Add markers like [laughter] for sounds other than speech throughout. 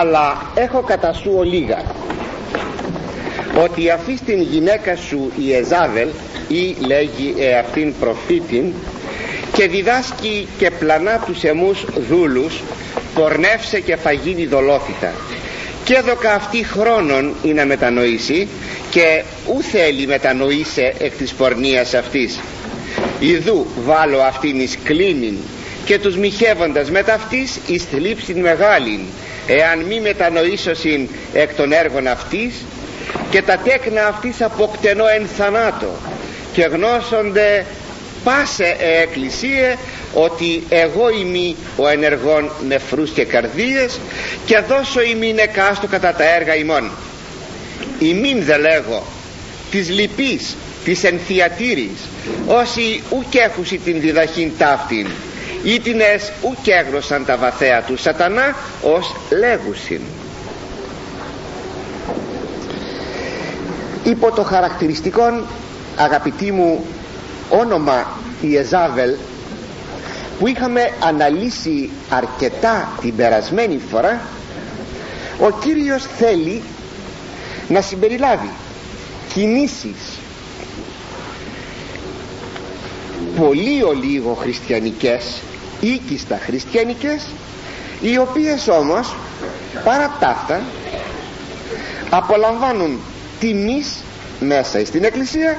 αλλά έχω κατά σου ολίγα ότι αφή την γυναίκα σου η Εζάβελ ή λέγει εαυτήν προφήτην και διδάσκει και πλανά τους εμούς δούλους πορνεύσε και φαγίνει δολόφυτα και έδωκα αυτή χρόνων ή να μετανοήσει και ου θέλει μετανοήσε εκ της πορνείας αυτής. Ιδού βάλω αυτήν εις κλίνην και τους μοιχεύοντας με ταυτής εις θλίψην μεγάλην εάν μη μετανοήσωσιν εκ των έργων αυτής και τα τέκνα αυτής αποκτενώ εν θανάτω και γνώσονται πάσε ε, εκκλησίε ότι εγώ είμαι ο ενεργών νεφρούς και καρδίες και δώσω ημίν εκάστο κατά τα έργα ημών. Ημίν δε λέγω της λυπής της ενθιατήρης όσοι ουκ έχουσι την διδαχήν ταύτην ήτινες ουκ έγνωσαν τα βαθέα του σατανά ως λέγουσιν. Υπό το χαρακτηριστικό αγαπητοί μου όνομα η Εζάβελ που είχαμε αναλύσει αρκετά την περασμένη φορά ο Κύριος θέλει να συμπεριλάβει κινήσεις πολύ ολίγο χριστιανικές οίκιστα χριστιανικές οι οποίες όμως παρά ταύτα απολαμβάνουν τιμής μέσα στην εκκλησία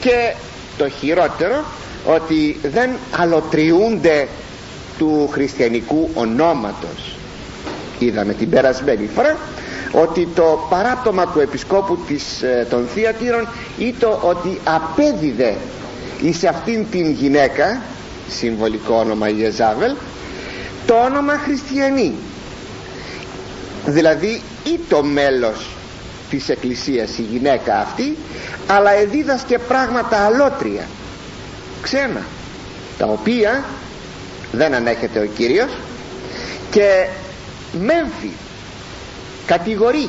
και το χειρότερο ότι δεν αλωτριούνται του χριστιανικού ονόματος. Είδαμε την περασμένη φορά ότι το παράπτωμα του επισκόπου της, ε, των Θείατήρων ήταν ότι απέδιδε εις αυτήν την γυναίκα συμβολικό όνομα Ιεζάβελ το όνομα χριστιανή. Δηλαδή ή το μέλος της εκκλησίας η γυναίκα αυτή αλλά εδίδασκε πράγματα αλότρια. Ξένα. Τα οποία δεν ανέχεται ο Κύριος. Και μέμφει κατηγορεί.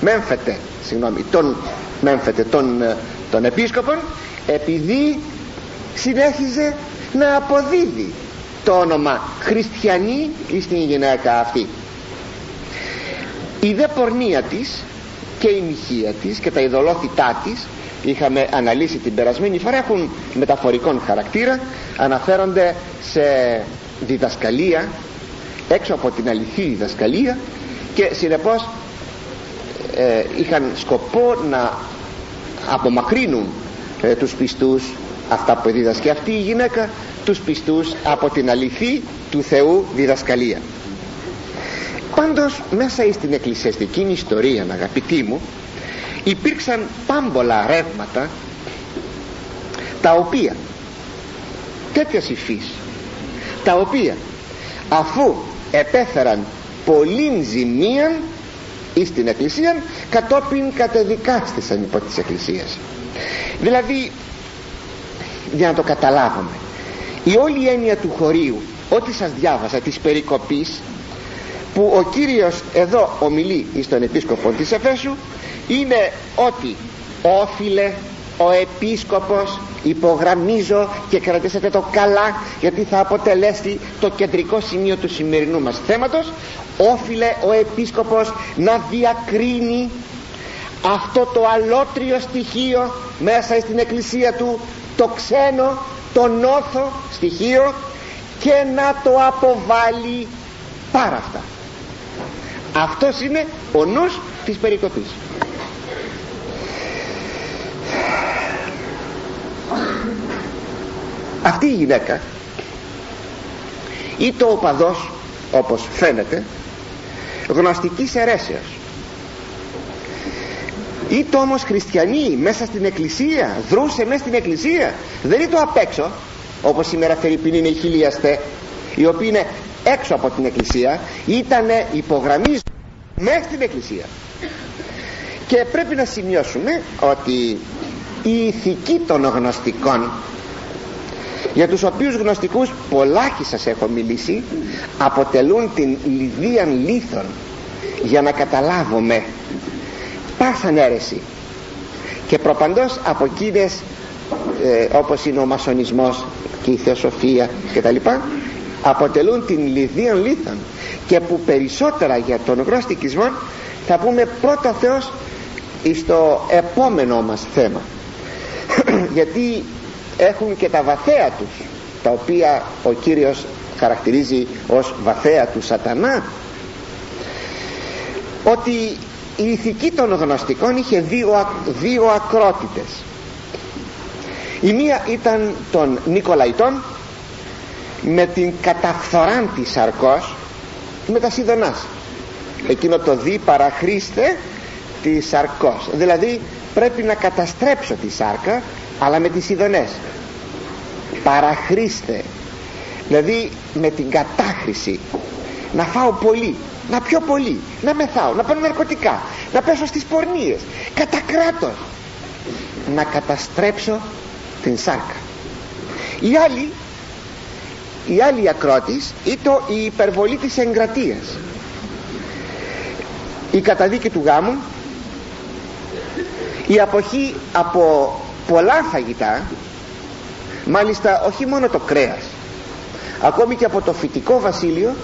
Μέμφεται συγγνώμη τον μέμφεται τον, ε, τον επίσκοπον επειδή συνέχιζε να αποδίδει το όνομα χριστιανή στην γυναίκα αυτή. Η δε πορνεία της και η μοιχεία της και τα ειδωλόθητά της είχαμε αναλύσει την περασμένη φορά έχουν μεταφορικών χαρακτήρα αναφέρονται σε διδασκαλία έξω από την αληθή διδασκαλία και συνεπώς ε, είχαν σκοπό να απομακρύνουν ε, τους πιστούς αυτά που διδασκεί αυτή η γυναίκα τους πιστούς από την αληθή του Θεού διδασκαλία. Πάντως μέσα στην εκκλησιαστική ιστορία αγαπητοί μου υπήρξαν πάμπολα ρεύματα τα οποία τέτοιας υφής τα οποία αφού επέφεραν πολλήν ζημίαν εις την εκκλησία κατόπιν κατεδικάστησαν υπό της εκκλησίας δηλαδή για να το καταλάβουμε. Η όλη έννοια του χωρίου ό,τι σας διάβασα της περικοπής που ο Κύριος εδώ ομιλεί στον επίσκοπο της Εφέσου είναι ότι όφιλε ο επίσκοπος υπογραμμίζω και κρατήσατε το καλά γιατί θα αποτελέσει το κεντρικό σημείο του σημερινού μας θέματος όφιλε ο επίσκοπος να διακρίνει αυτό το αλότριο στοιχείο μέσα στην εκκλησία του το ξένο, το νόθο στοιχείο και να το αποβάλει πάρα αυτά. Αυτός είναι ο νους της περικοπής. Αυτή η γυναίκα ή το οπαδός όπως φαίνεται γνωστικής αιρέσεως είτε όμως χριστιανοί μέσα στην εκκλησία δρούσε μέσα στην εκκλησία δεν είναι το απ' έξω όπως σήμερα Φερρυπίνη είναι οι χιλιαστέ οι οποίοι είναι έξω από την εκκλησία ήταν υπογραμμίζουν μέσα στην εκκλησία. Και πρέπει να σημειώσουμε ότι η ηθική των γνωστικών για τους οποίους γνωστικούς πολλάκι σας έχω μιλήσει αποτελούν την λιδίαν λίθων για να καταλάβουμε πάσαν αίρεση. Και προπαντός από εκείνες ε, όπως είναι ο μασονισμός και η θεοσοφία και τα λοιπά αποτελούν την λιδίαν λίθαν. Και που περισσότερα για τον γνωστικισμό θα πούμε πρώτα Θεός στο επόμενό μας θέμα. [clears throat] Γιατί έχουν και τα βαθέα τους τα οποία ο Κύριος χαρακτηρίζει ως βαθέα του σατανά. Ότι η ηθική των γνωστικών είχε δύο, δύο ακρότητες. Η μία ήταν των Νικολαϊτών με την καταφθοράν της σαρκός με τα σιδωνάς. Εκείνο το δι παραχρήστε τη σαρκός. Δηλαδή πρέπει να καταστρέψω τη σάρκα αλλά με τις ειδονές παραχρήστε. Δηλαδή με την κατάχρηση. Να φάω πολύ να πιω πολύ, να μεθάω, να παίρνω ναρκωτικά να πέσω στις πορνίες κατά κράτος. Να καταστρέψω την σάρκα. Η άλλη η άλλη ακρότης ήταν η υπερβολή της εγκρατείας η καταδίκη του γάμου η αποχή από πολλά φαγητά μάλιστα όχι μόνο το κρέας ακόμη και από το φυτικό βασίλειο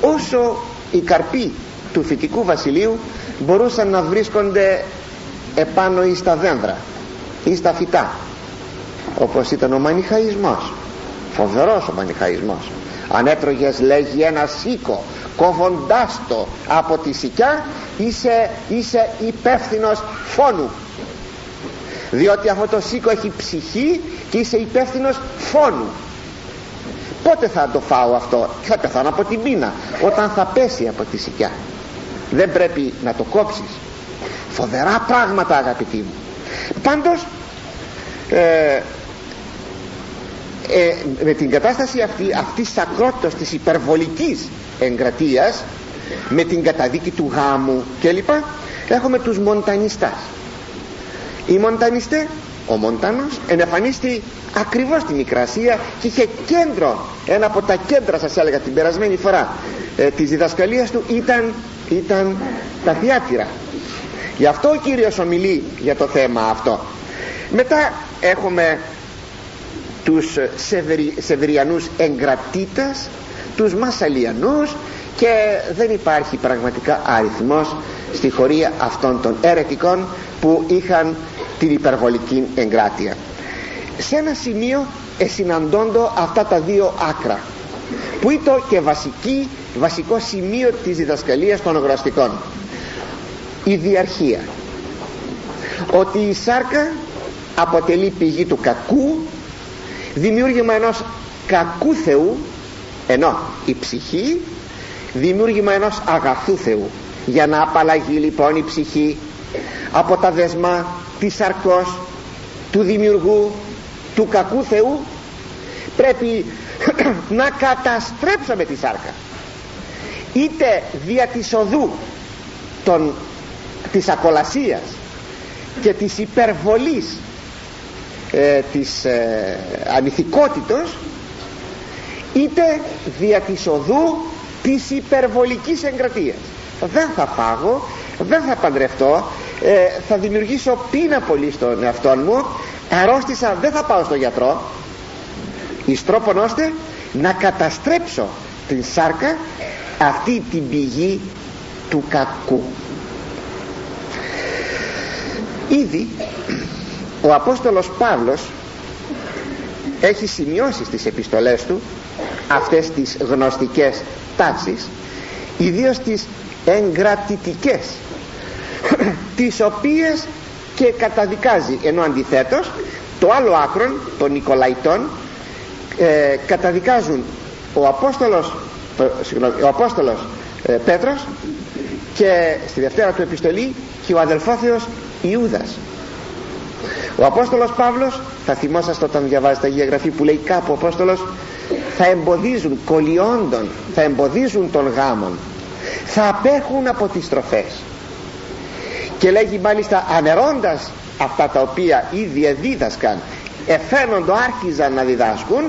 όσο οι καρποί του φυτικού βασιλείου μπορούσαν να βρίσκονται επάνω ή στα δέντρα ή στα φυτά όπως ήταν ο μανιχαϊσμός φοβερός ο μανιχαϊσμός. Αν έτρωγες λέγει ένα σίκο κόβοντάς το από τη σικιά είσαι, είσαι υπεύθυνος φόνου. Διότι αυτό το σίκο έχει ψυχή και είσαι υπεύθυνος φόνου πότε θα το φάω αυτό; Θα πεθάνω από την πείνα όταν θα πέσει από τη σικιά. Δεν πρέπει να το κόψεις. Φοβερά πράγματα αγαπητοί μου. Πάντως ε, ε, με την κατάσταση αυτή αυτής της ακρότητας της υπερβολικής εγκρατείας με την καταδίκη του γάμου κλπ έχουμε τους μοντανιστάς. Οι μοντανιστές ο Μοντάνος ενεφανίστη ακριβώς στη Μικρασία και είχε κέντρο ένα από τα κέντρα σας έλεγα την περασμένη φορά ε, της διδασκαλίας του ήταν, ήταν τα θεάτυρα γι' αυτό ο Κύριος ομιλεί για το θέμα αυτό. Μετά έχουμε τους Σεβρι, Σεβριανούς εγκρατήτας τους Μασαλιανούς και δεν υπάρχει πραγματικά αριθμός στη χωρία αυτών των αιρετικών που είχαν την υπερβολική εγκράτεια. Σε ένα σημείο εσυναντώντο αυτά τα δύο άκρα που ήταν και βασική, βασικό σημείο της διδασκαλίας των αγοραστικών. Η διαρχία. Ότι η σάρκα αποτελεί πηγή του κακού δημιούργημα ενός κακού Θεού ενώ η ψυχή δημιούργημα ενός αγαθού Θεού. Για να απαλλαγεί λοιπόν η ψυχή από τα δεσμά της σαρκός του δημιουργού του κακού Θεού πρέπει [clears throat] να καταστρέψουμε τη σάρκα. Είτε δια της οδού των, της ακολασίας και της υπερβολής ε, της ε, ανηθικότητος είτε δια της οδού της υπερβολικής εγκρατείας. Δεν θα φάγω δεν θα παντρευτώ ε, θα δημιουργήσω πείνα πολύ στον εαυτό μου αρρώστησα δεν θα πάω στον γιατρό εις τρόπον ώστε να καταστρέψω την σάρκα αυτή την πηγή του κακού. Ήδη ο Απόστολος Παύλος έχει σημειώσει στις επιστολές του αυτές τις γνωστικές τάσεις ιδίως τις εγκρατητικές [coughs] τις οποίες και καταδικάζει ενώ αντιθέτως το άλλο άκρον των Νικολαϊτών ε, καταδικάζουν ο Απόστολος, ο Απόστολος ε, Πέτρος και στη δευτέρα του επιστολή και ο αδελφόθεος Ιούδας. Ο Απόστολος Παύλος θα θυμόσαστε όταν διαβάζετε Αγία Γραφή που λέει κάπου ο Απόστολος θα εμποδίζουν κολλιόντων θα εμποδίζουν τον γάμων θα απέχουν από τις τροφές και λέγει μάλιστα ανερώντας αυτά τα οποία ήδη δίδασκαν εφαίνοντο άρχιζαν να διδάσκουν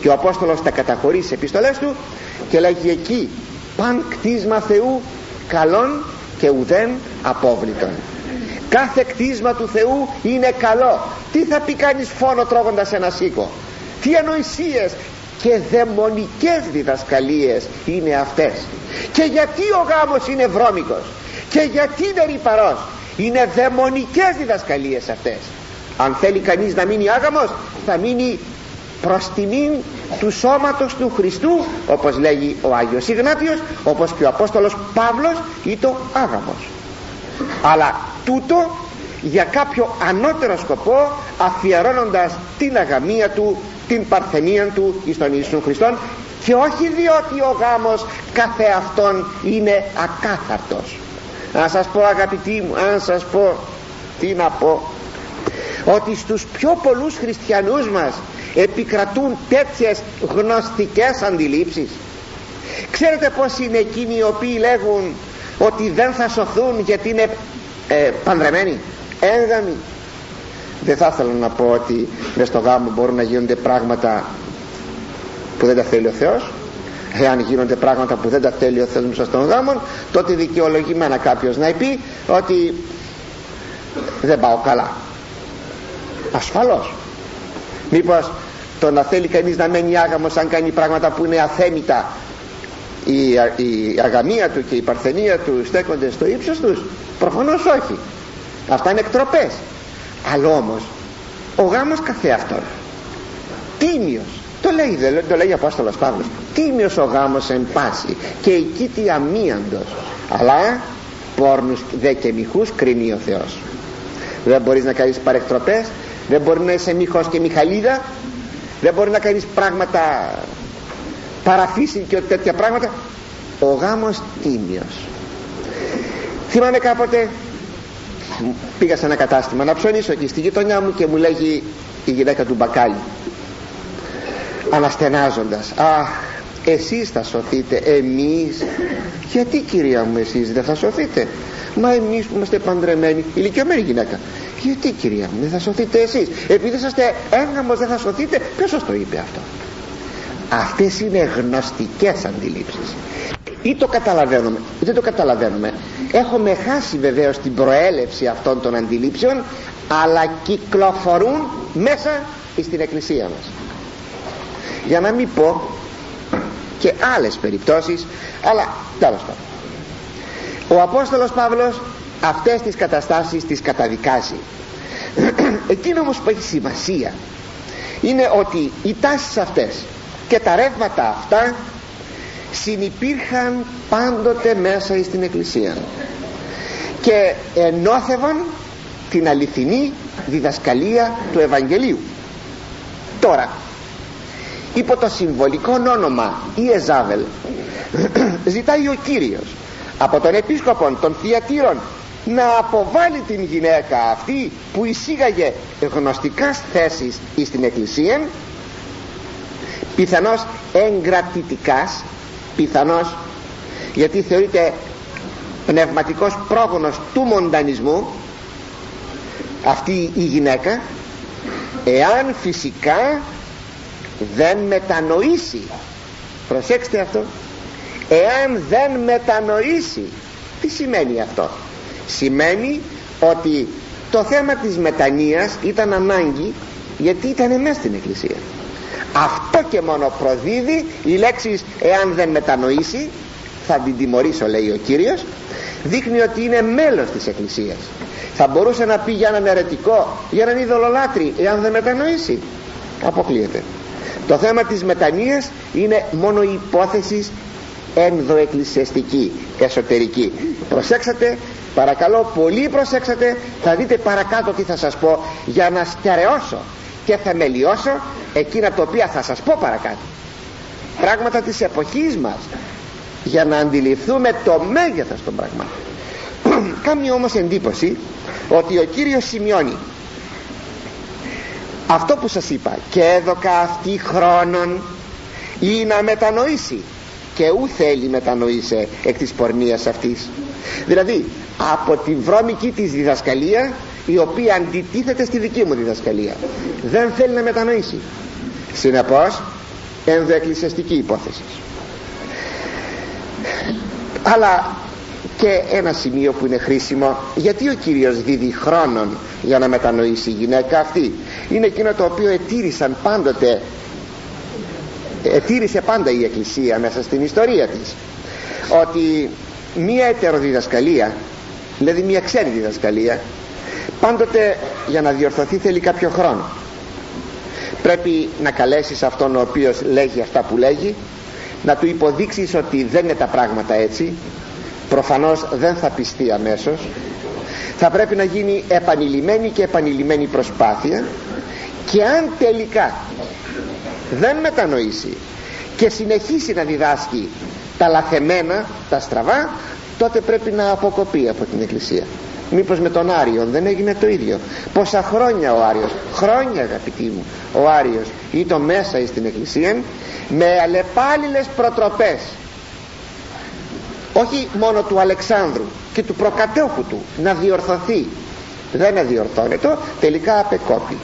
και ο Απόστολος τα καταχωρεί σε επιστολές του και λέγει εκεί παν κτίσμα Θεού καλών και ουδέν απόβλητων κάθε κτίσμα του Θεού είναι καλό. Τι θα πει κανείς φόνο τρώγοντας ένα σίκο τι ανοησίες και δαιμονικές διδασκαλίες είναι αυτές; Και γιατί ο γάμος είναι βρώμικος; Και γιατί είναι ρηπαρός είναι δαιμονικές διδασκαλίες αυτές. Αν θέλει κανείς να μείνει άγαμος θα μείνει προς τιμήν του σώματος του Χριστού όπως λέγει ο Άγιος Ιγνάτιος όπως και ο Απόστολος Παύλος ή το άγαμος. Αλλά τούτο για κάποιο ανώτερο σκοπό αφιερώνοντας την αγαμία του την παρθενία του εις τον Ιησού Χριστόν και όχι διότι ο γάμος καθεαυτόν είναι ακάθαρτος να σας πω αγαπητοί μου αν σας πω τι να πω ότι στους πιο πολλούς χριστιανούς μας επικρατούν τέτοιες γνωστικές αντιλήψεις. Ξέρετε πως είναι εκείνοι οι οποίοι λέγουν ότι δεν θα σωθούν γιατί είναι ε, παντρεμένοι έγγαμοι δεν θα ήθελα να πω ότι μες στο γάμο μπορούν να γίνονται πράγματα που δεν τα θέλει ο Θεός εάν γίνονται πράγματα που δεν τα θέλει ο Θεός μέσα στον γάμο τότε δικαιολογημένα κάποιος να πει ότι δεν πάω καλά ασφαλώς. Μήπως το να θέλει κανείς να μένει άγαμος αν κάνει πράγματα που είναι αθέμητα η, η αγαμία του και η παρθενία του στέκονται στο ύψος τους προφανώς όχι. Αυτά είναι εκτροπές. Αλλά όμως ο γάμος καθεαυτόν τίμιος το λέει, το λέει ο Απόστολος Παύλος. Τίμιος ο γάμος εν πάση και εκεί τι αμίαντος. Αλλά πόρνους δε και μυχούς κρίνει ο Θεός δεν μπορείς να κάνεις παρεκτροπές δεν μπορεί να είσαι μύχος και μιχαλίδα δεν μπορεί να κάνεις πράγματα παραφύση και τέτοια πράγματα. Ο γάμος τίμιος. Θυμάμαι κάποτε πήγα σε ένα κατάστημα να ψωνίσω εκεί στη γειτονιά μου και μου λέγει η γυναίκα του μπακάλι αναστενάζοντας αχ εσείς θα σωθείτε εμείς γιατί κυρία μου εσείς δεν θα σωθείτε; Μα εμείς που είμαστε παντρεμένοι ηλικιωμένη γυναίκα γιατί κυρία μου δεν θα σωθείτε εσείς; Επειδή είσαστε έγγαμος δεν θα σωθείτε ποιος σας το είπε αυτό; Αυτές είναι γνωστικές αντιλήψεις. Ή το καταλαβαίνουμε ή δεν το καταλαβαίνουμε. Έχουμε χάσει βεβαίως την προέλευση αυτών των αντιλήψεων αλλά κυκλοφορούν μέσα στην εκκλησία μας για να μην πω και άλλες περιπτώσεις αλλά τέλος πάντων. Ο Απόστολος Παύλος αυτές τις καταστάσεις τις καταδικάζει. [clears throat] Εκείνο όμως που έχει σημασία είναι ότι οι τάσεις αυτές και τα ρεύματα αυτά συνυπήρχαν πάντοτε μέσα στην Εκκλησία και ενώθευαν την αληθινή διδασκαλία του Ευαγγελίου. Τώρα υπό το συμβολικό όνομα Ιεζάβελ. [clears throat] Ζητάει ο Κύριος από τον επίσκοπο των Θιατήρων να αποβάλει την γυναίκα αυτή που εισήγαγε γνωστικά θέσεις στην Εκκλησία πιθανώς εγκρατητικάς πιθανώς γιατί θεωρείται πνευματικός πρόγονος του μοντανισμού αυτή η γυναίκα εάν φυσικά δεν μετανοήσει. Προσέξτε αυτό. Εάν δεν μετανοήσει τι σημαίνει αυτό; Σημαίνει ότι το θέμα της μετανοίας ήταν ανάγκη γιατί ήταν μέσα στην εκκλησία. Αυτό και μόνο προδίδει οι λέξεις εάν δεν μετανοήσει θα την τιμωρήσω λέει ο Κύριος δείχνει ότι είναι μέλος της εκκλησίας. Θα μπορούσε να πει για έναν ερετικό για έναν ειδωλολάτρη εάν δεν μετανοήσει. Αποκλείεται το θέμα της μετανοίας είναι μόνο η υπόθεση ενδοεκκλησιαστική εσωτερική. Προσέξατε παρακαλώ πολύ προσέξατε θα δείτε παρακάτω τι θα σας πω για να στερεώσω και θεμελιώσω εκείνα τα οποία θα σας πω παρακάτω. Πράγματα της εποχής μας για να αντιληφθούμε το μέγεθος των πραγμάτων. Κάνει όμως εντύπωση ότι ο Κύριος σημειώνει αυτό που σας είπα. Και έδωκα αυτή χρόνων ή να μετανοήσει. Και ου θέλει μετανοήσε εκ της πορνείας αυτής. Δηλαδή από την βρώμικη της διδασκαλία η οποία αντιτίθεται στη δική μου διδασκαλία. Δεν θέλει να μετανοήσει. Συνεπώς ενδοεκκλησιαστική υπόθεση. Αλλά και ένα σημείο που είναι χρήσιμο γιατί ο Κύριος δίδει χρόνων για να μετανοήσει η γυναίκα αυτή; Είναι εκείνο το οποίο ετήρησαν πάντοτε ετήρησε πάντα η Εκκλησία μέσα στην ιστορία της. Ότι μία ετεροδιδασκαλία δηλαδή μία ξένη διδασκαλία πάντοτε για να διορθωθεί θέλει κάποιο χρόνο. Πρέπει να καλέσεις αυτόν ο οποίος λέγει αυτά που λέγει να του υποδείξεις ότι δεν είναι τα πράγματα έτσι προφανώς δεν θα πιστεί αμέσως. Θα πρέπει να γίνει επανειλημμένη και επανειλημμένη προσπάθεια και αν τελικά δεν μετανοήσει και συνεχίσει να διδάσκει τα λαθεμένα, τα στραβά τότε πρέπει να αποκοπεί από την Εκκλησία. Μήπως με τον Άριο δεν έγινε το ίδιο. Πόσα χρόνια ο Άριος χρόνια αγαπητοί μου ο Άριος ήταν μέσα στην Εκκλησία με αλλεπάλληλες προτροπές όχι μόνο του Αλεξάνδρου και του προκατέχου του να διορθωθεί. Δεν διορθώνεται τελικά απεκόπη.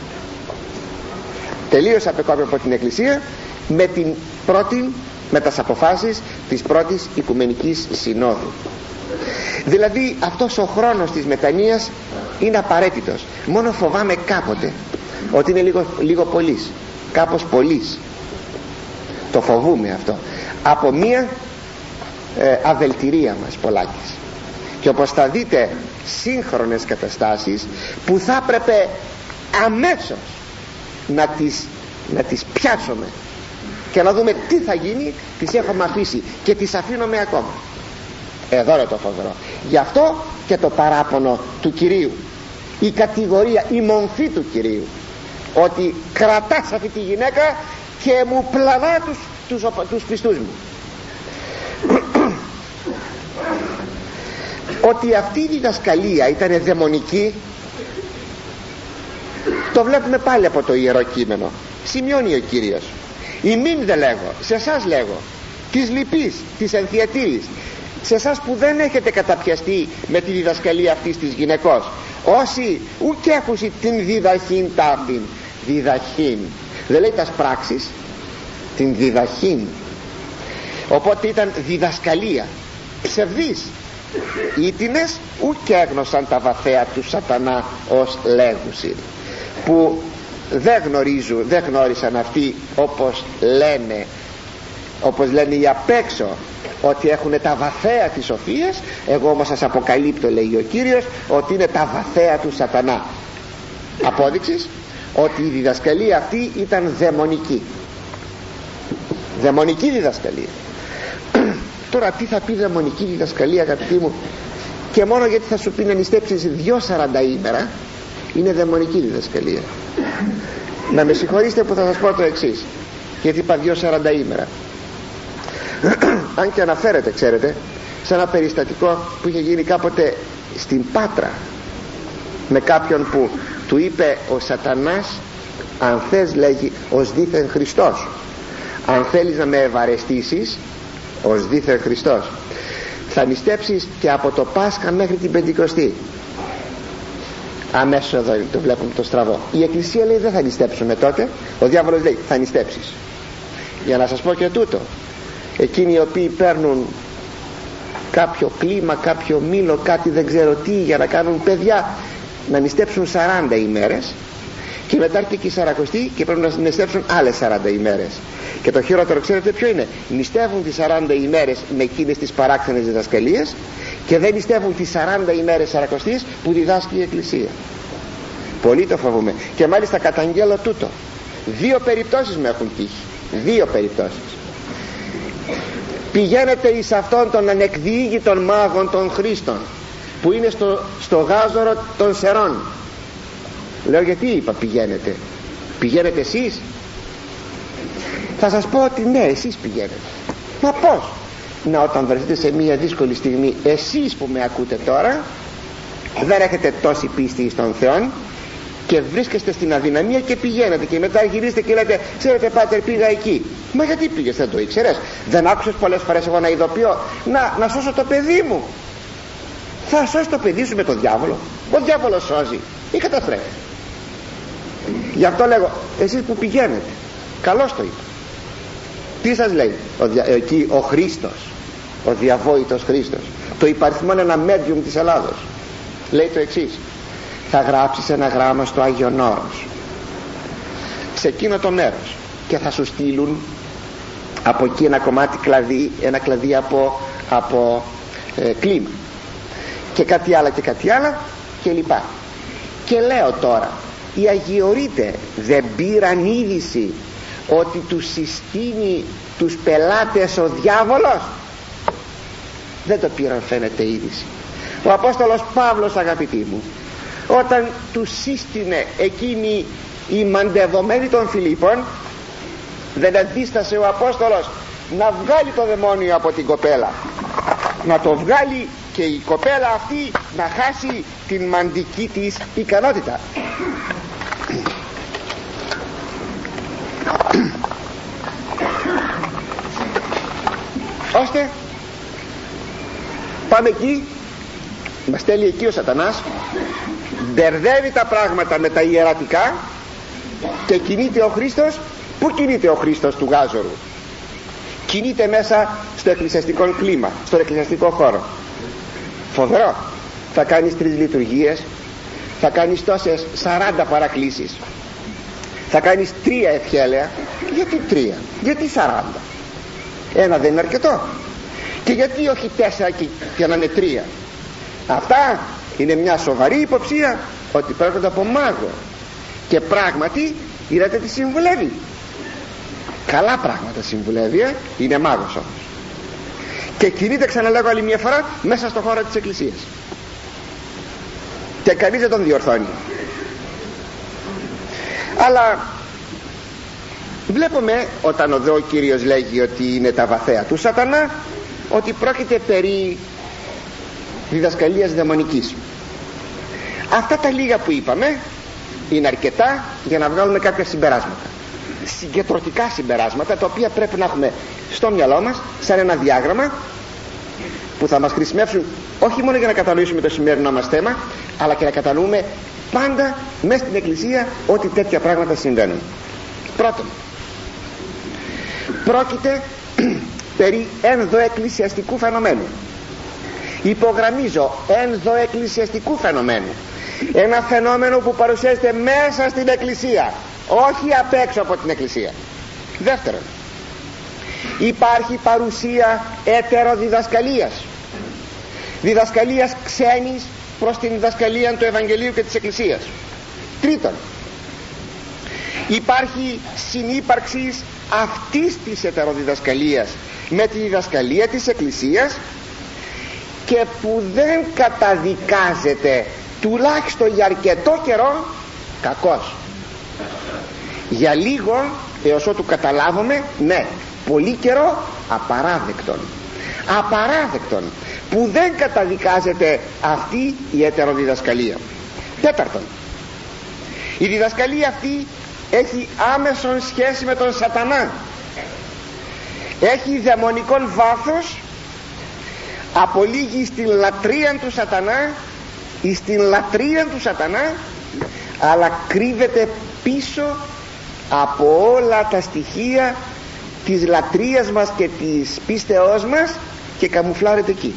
Τελείως απεκόπη από την Εκκλησία με την πρώτη με τις αποφάσεις της πρώτης Οικουμενικής Συνόδου. Δηλαδή αυτός ο χρόνος της μετανοίας είναι απαραίτητος. Μόνο φοβάμαι κάποτε ότι είναι λίγο, λίγο πολύς κάπως πολύς το φοβούμε αυτό. Από μία ε, αβελτηρία μας πολλάκις και όπως θα δείτε σύγχρονες καταστάσεις που θα έπρεπε αμέσως να τις, να τις πιάσουμε. Και να δούμε τι θα γίνει τις έχουμε αφήσει και τις αφήνουμε ακόμα. Εδώ είναι το φοβερό γι' αυτό και το παράπονο του Κυρίου. Η κατηγορία, η μομφή του Κυρίου. Ότι κρατάς αυτή τη γυναίκα και μου πλανά τους, τους, τους πιστούς μου ότι αυτή η διδασκαλία ήταν δαιμονική το βλέπουμε πάλι από το Ιερό Κείμενο. Σημειώνει ο Κύριος. Η μην δεν λέγω σε εσάς λέγω της λυπής, της ενθιατήρης σε εσάς που δεν έχετε καταπιαστεί με τη διδασκαλία αυτής της γυναικός. Όσοι ουκ έχουν την διδαχήν ταύτην διδαχήν δεν λέει τας πράξεις την διδαχήν. Οπότε ήταν διδασκαλία ψευδής ήτινες ουκ έγνωσαν τα βαθέα του σατανά ως λέγουσιν που δεν γνωρίζουν δεν γνώρισαν αυτοί όπως λένε όπως λένε οι απ' έξω ότι έχουν τα βαθέα της σοφίας. Εγώ όμως σας αποκαλύπτω λέει ο Κύριος ότι είναι τα βαθέα του σατανά. Απόδειξης ότι η διδασκαλία αυτή ήταν δαιμονική. Δαιμονική διδασκαλία τώρα τι θα πει δαιμονική διδασκαλία αγαπητοί μου; Και μόνο γιατί θα σου πει να νηστέψεις δυο σαράντα ημέρα είναι δαιμονική διδασκαλία. Να με συγχωρήσετε που θα σας πω το εξής γιατί είπα δυο σαράντα ημέρα. [clears throat] Αν και αναφέρεται ξέρετε σε ένα περιστατικό που είχε γίνει κάποτε στην Πάτρα με κάποιον που του είπε ο σατανάς αν θες λέγει ως δίθεν Χριστός αν θέλεις να με ευαρεστήσεις ως δίθεν Χριστός. Θα νηστέψεις και από το Πάσχα μέχρι την Πεντηκοστή. Αμέσως εδώ το βλέπουμε το στραβό. Η Εκκλησία λέει δεν θα νηστέψουμε τότε. Ο διάβολος λέει θα νηστέψεις. Για να σας πω και τούτο. Εκείνοι οι οποίοι παίρνουν κάποιο κλίμα, κάποιο μήλο, κάτι δεν ξέρω τι για να κάνουν παιδιά να νηστέψουν 40 ημέρες. Και μετά έρθει και η Σαρακοστή και πρέπει να νηστέψουν άλλες 40 ημέρες και το χειρότερο ξέρετε ποιο είναι; Νηστεύουν τις 40 ημέρες με εκείνες τις παράξενες διδασκαλίες και δεν νηστεύουν τις 40 ημέρες Σαρακοστής που διδάσκει η Εκκλησία. Πολύ το φοβούμε. Και μάλιστα καταγγέλλω τούτο. Δύο περιπτώσεις με έχουν τύχει. Δύο περιπτώσεις. Πηγαίνετε εις αυτόν τον ανεκδιήγητον μάγων των Χρήστων που είναι στο, στο γάζορο των Σερών. Λέω γιατί είπα πηγαίνετε; Πηγαίνετε εσείς; Θα σας πω ότι ναι εσείς πηγαίνετε. Μα πως να όταν βρεθείτε σε μια δύσκολη στιγμή εσείς που με ακούτε τώρα δεν έχετε τόση πίστη στον Θεό και βρίσκεστε στην αδυναμία και πηγαίνετε και μετά γυρίζετε και λέτε ξέρετε πάτερ πήγα εκεί μα γιατί πήγες δεν το ήξερες; Δεν άκουσες πολλές φορές εγώ να ειδοποιώ; Να, να σώσω το παιδί μου. Θα σώσει το παιδί σου με τον διάβολο. Ο διάβολος σώζει. Ή καταστρέφεις. Γι' αυτό λέγω εσείς που πηγαίνετε καλώς το είπα τι σας λέει; Ο, εκεί ο Χρήστος ο διαβόητος Χρήστος. Το υπαριθμόν ένα medium της Ελλάδος. Λέει το εξής. Θα γράψεις ένα γράμμα στο Άγιο Όρος σε εκείνο το μέρος και θα σου στείλουν από εκεί ένα κομμάτι κλαδί ένα κλαδί από, από ε, κλίμα. Και κάτι άλλο και κάτι άλλο και λοιπά. Και λέω τώρα οι Αγιορείτε δεν πήραν είδηση ότι τους συστήνει τους πελάτες ο διάβολος. Δεν το πήραν φαίνεται είδηση. Ο Απόστολος Παύλος αγαπητοί μου όταν τους σύστηνε εκείνη η μαντευομένη των Φιλίππων δεν αντίστασε ο Απόστολος να βγάλει το δαιμόνιο από την κοπέλα. Να το βγάλει και η κοπέλα αυτή να χάσει την μαντική της ικανότητα ώστε πάμε εκεί. Μας στέλνει εκεί ο σατανάς. Μπερδεύει τα πράγματα με τα ιερατικά και κινείται ο Χριστός Πού κινείται ο Χριστός του Γάζορου Κινείται μέσα στο εκκλησιαστικό κλίμα Στο εκκλησιαστικό χώρο. Φοβερό. Θα κάνεις τρεις λειτουργίες. Θα κάνεις τόσες 40 παρακλήσεις. Θα κάνεις τρία ευχέλαια. Γιατί τρία; Γιατί 40 Ένα δεν είναι αρκετό. Και γιατί όχι τέσσερα και, και να είναι τρία; Αυτά είναι μια σοβαρή υποψία Ότι πρόκειται από μάγο. Και πράγματι είδατε τι συμβουλεύει. Καλά πράγματα συμβουλεύει ε; είναι μάγος όμως. Και κινείται ξαναλέγω άλλη μια φορά μέσα στο χώρο της εκκλησίας. Και κανείς δεν τον διορθώνει. Αλλά βλέπουμε όταν εδώ ο Κύριος λέγει ότι είναι τα βαθέα του σατανά ότι πρόκειται περί διδασκαλίας δαιμονικής. Αυτά τα λίγα που είπαμε είναι αρκετά για να βγάλουμε κάποια συμπεράσματα. Συγκεντρωτικά συμπεράσματα τα οποία πρέπει να έχουμε στο μυαλό μας σαν ένα διάγραμμα που θα μας χρησιμεύσουν όχι μόνο για να κατανοήσουμε το σημερινό μας θέμα αλλά και να κατανοούμε πάντα μέσα στην Εκκλησία ότι τέτοια πράγματα συμβαίνουν. Πρώτον πρόκειται [clears throat] περί ενδοεκκλησιαστικού φαινομένου. Υπογραμμίζω ενδοεκκλησιαστικού φαινομένου. Ένα φαινόμενο που παρουσιάζεται μέσα στην Εκκλησία όχι απ' έξω από την εκκλησία. Δεύτερον υπάρχει παρουσία έτεροδιδασκαλίας διδασκαλίας ξένης προς την διδασκαλία του Ευαγγελίου και της Εκκλησίας. Τρίτον υπάρχει συνύπαρξης αυτής της ετεροδιδασκαλίας με τη διδασκαλία της Εκκλησίας και που δεν καταδικάζεται τουλάχιστον για αρκετό καιρό κακός. Για λίγο έως ότου καταλάβουμε ναι πολύ καιρό απαράδεκτον. Απαράδεκτον που δεν καταδικάζεται αυτή η ετεροδιδασκαλία. Τέταρτον η διδασκαλία αυτή έχει άμεσον σχέση με τον σατανά. Έχει δαιμονικόν βάθος απολύγει στην λατρεία του σατανά ή στην λατρεία του σατανά αλλά κρύβεται πίσω από όλα τα στοιχεία της λατρείας μας και της πίστεώς μας και καμουφλάρεται εκεί.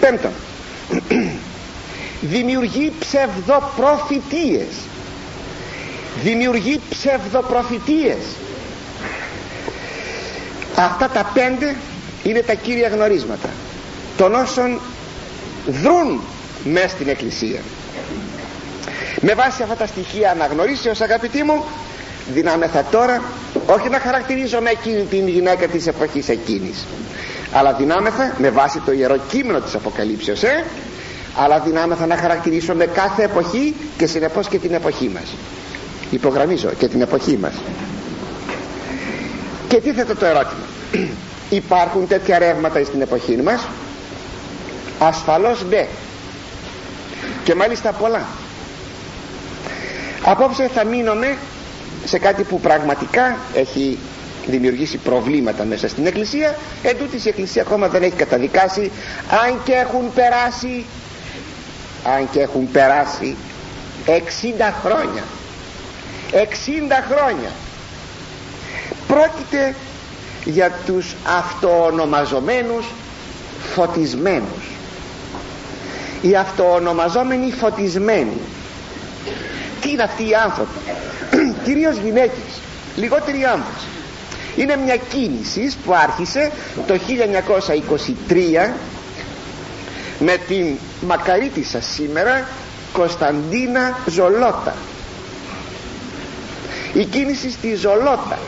Πέμπτον. [clears throat] Δημιουργεί ψευδοπροφητείες δημιουργεί ψευδοπροφητείες. Αυτά τα πέντε είναι τα κύρια γνωρίσματα των όσων δρούν μέσα στην εκκλησία. Με βάση αυτά τα στοιχεία αναγνωρίσεως αγαπητοί μου δυνάμεθα τώρα όχι να χαρακτηρίζουμε εκείνη την γυναίκα της εποχής εκείνης αλλά δυνάμεθα με βάση το ιερό κείμενο της Αποκαλύψεως ε; αλλά δυνάμεθα να χαρακτηρίσουμε κάθε εποχή και συνεπώς και την εποχή μας υπογραμμίζω και την εποχή μας. Και τίθεται το ερώτημα. [clears throat] Υπάρχουν τέτοια ρεύματα στην εποχή μας; Ασφαλώς ναι. Και μάλιστα πολλά. Απόψε θα μείνουμε σε κάτι που πραγματικά έχει δημιουργήσει προβλήματα μέσα στην Εκκλησία. Εν η Εκκλησία ακόμα δεν έχει καταδικάσει αν και έχουν περάσει αν και έχουν περάσει 60 χρόνια. 60 χρόνια. Πρόκειται για τους αυτοονομαζομένους φωτισμένους. Οι αυτοονομαζόμενοι φωτισμένοι. Τι είναι αυτοί οι άνθρωποι; [clears throat] Κυρίως γυναίκες λιγότεροι άντρες είναι μια κίνηση που άρχισε το 1923 με την μακαρίτησα σήμερα Κωνσταντίνα Ζολότα η κίνηση στη Ζολότα.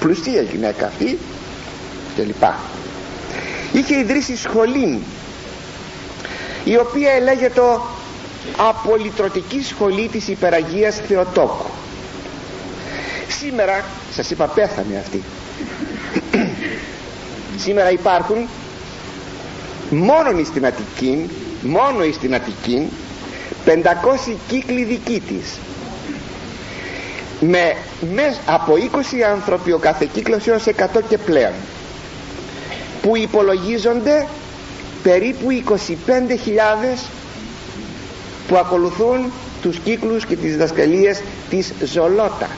Πλουσία γυναίκα αυτή και λοιπά. Είχε ιδρύσει σχολή η οποία λέγεται Απολυτρωτική Σχολή της Υπεραγίας Θεοτόκου σήμερα σας είπα πέθανε αυτή. Σήμερα υπάρχουν μόνο στην Αττική μόνο στην Αττική 500 κύκλοι δική της με, μες από 20 άνθρωποι ο κάθε κύκλος έως 100 και πλέον που υπολογίζονται περίπου 25.000 που ακολουθούν τους κύκλους και τις διδασκαλίες της Ζολότα.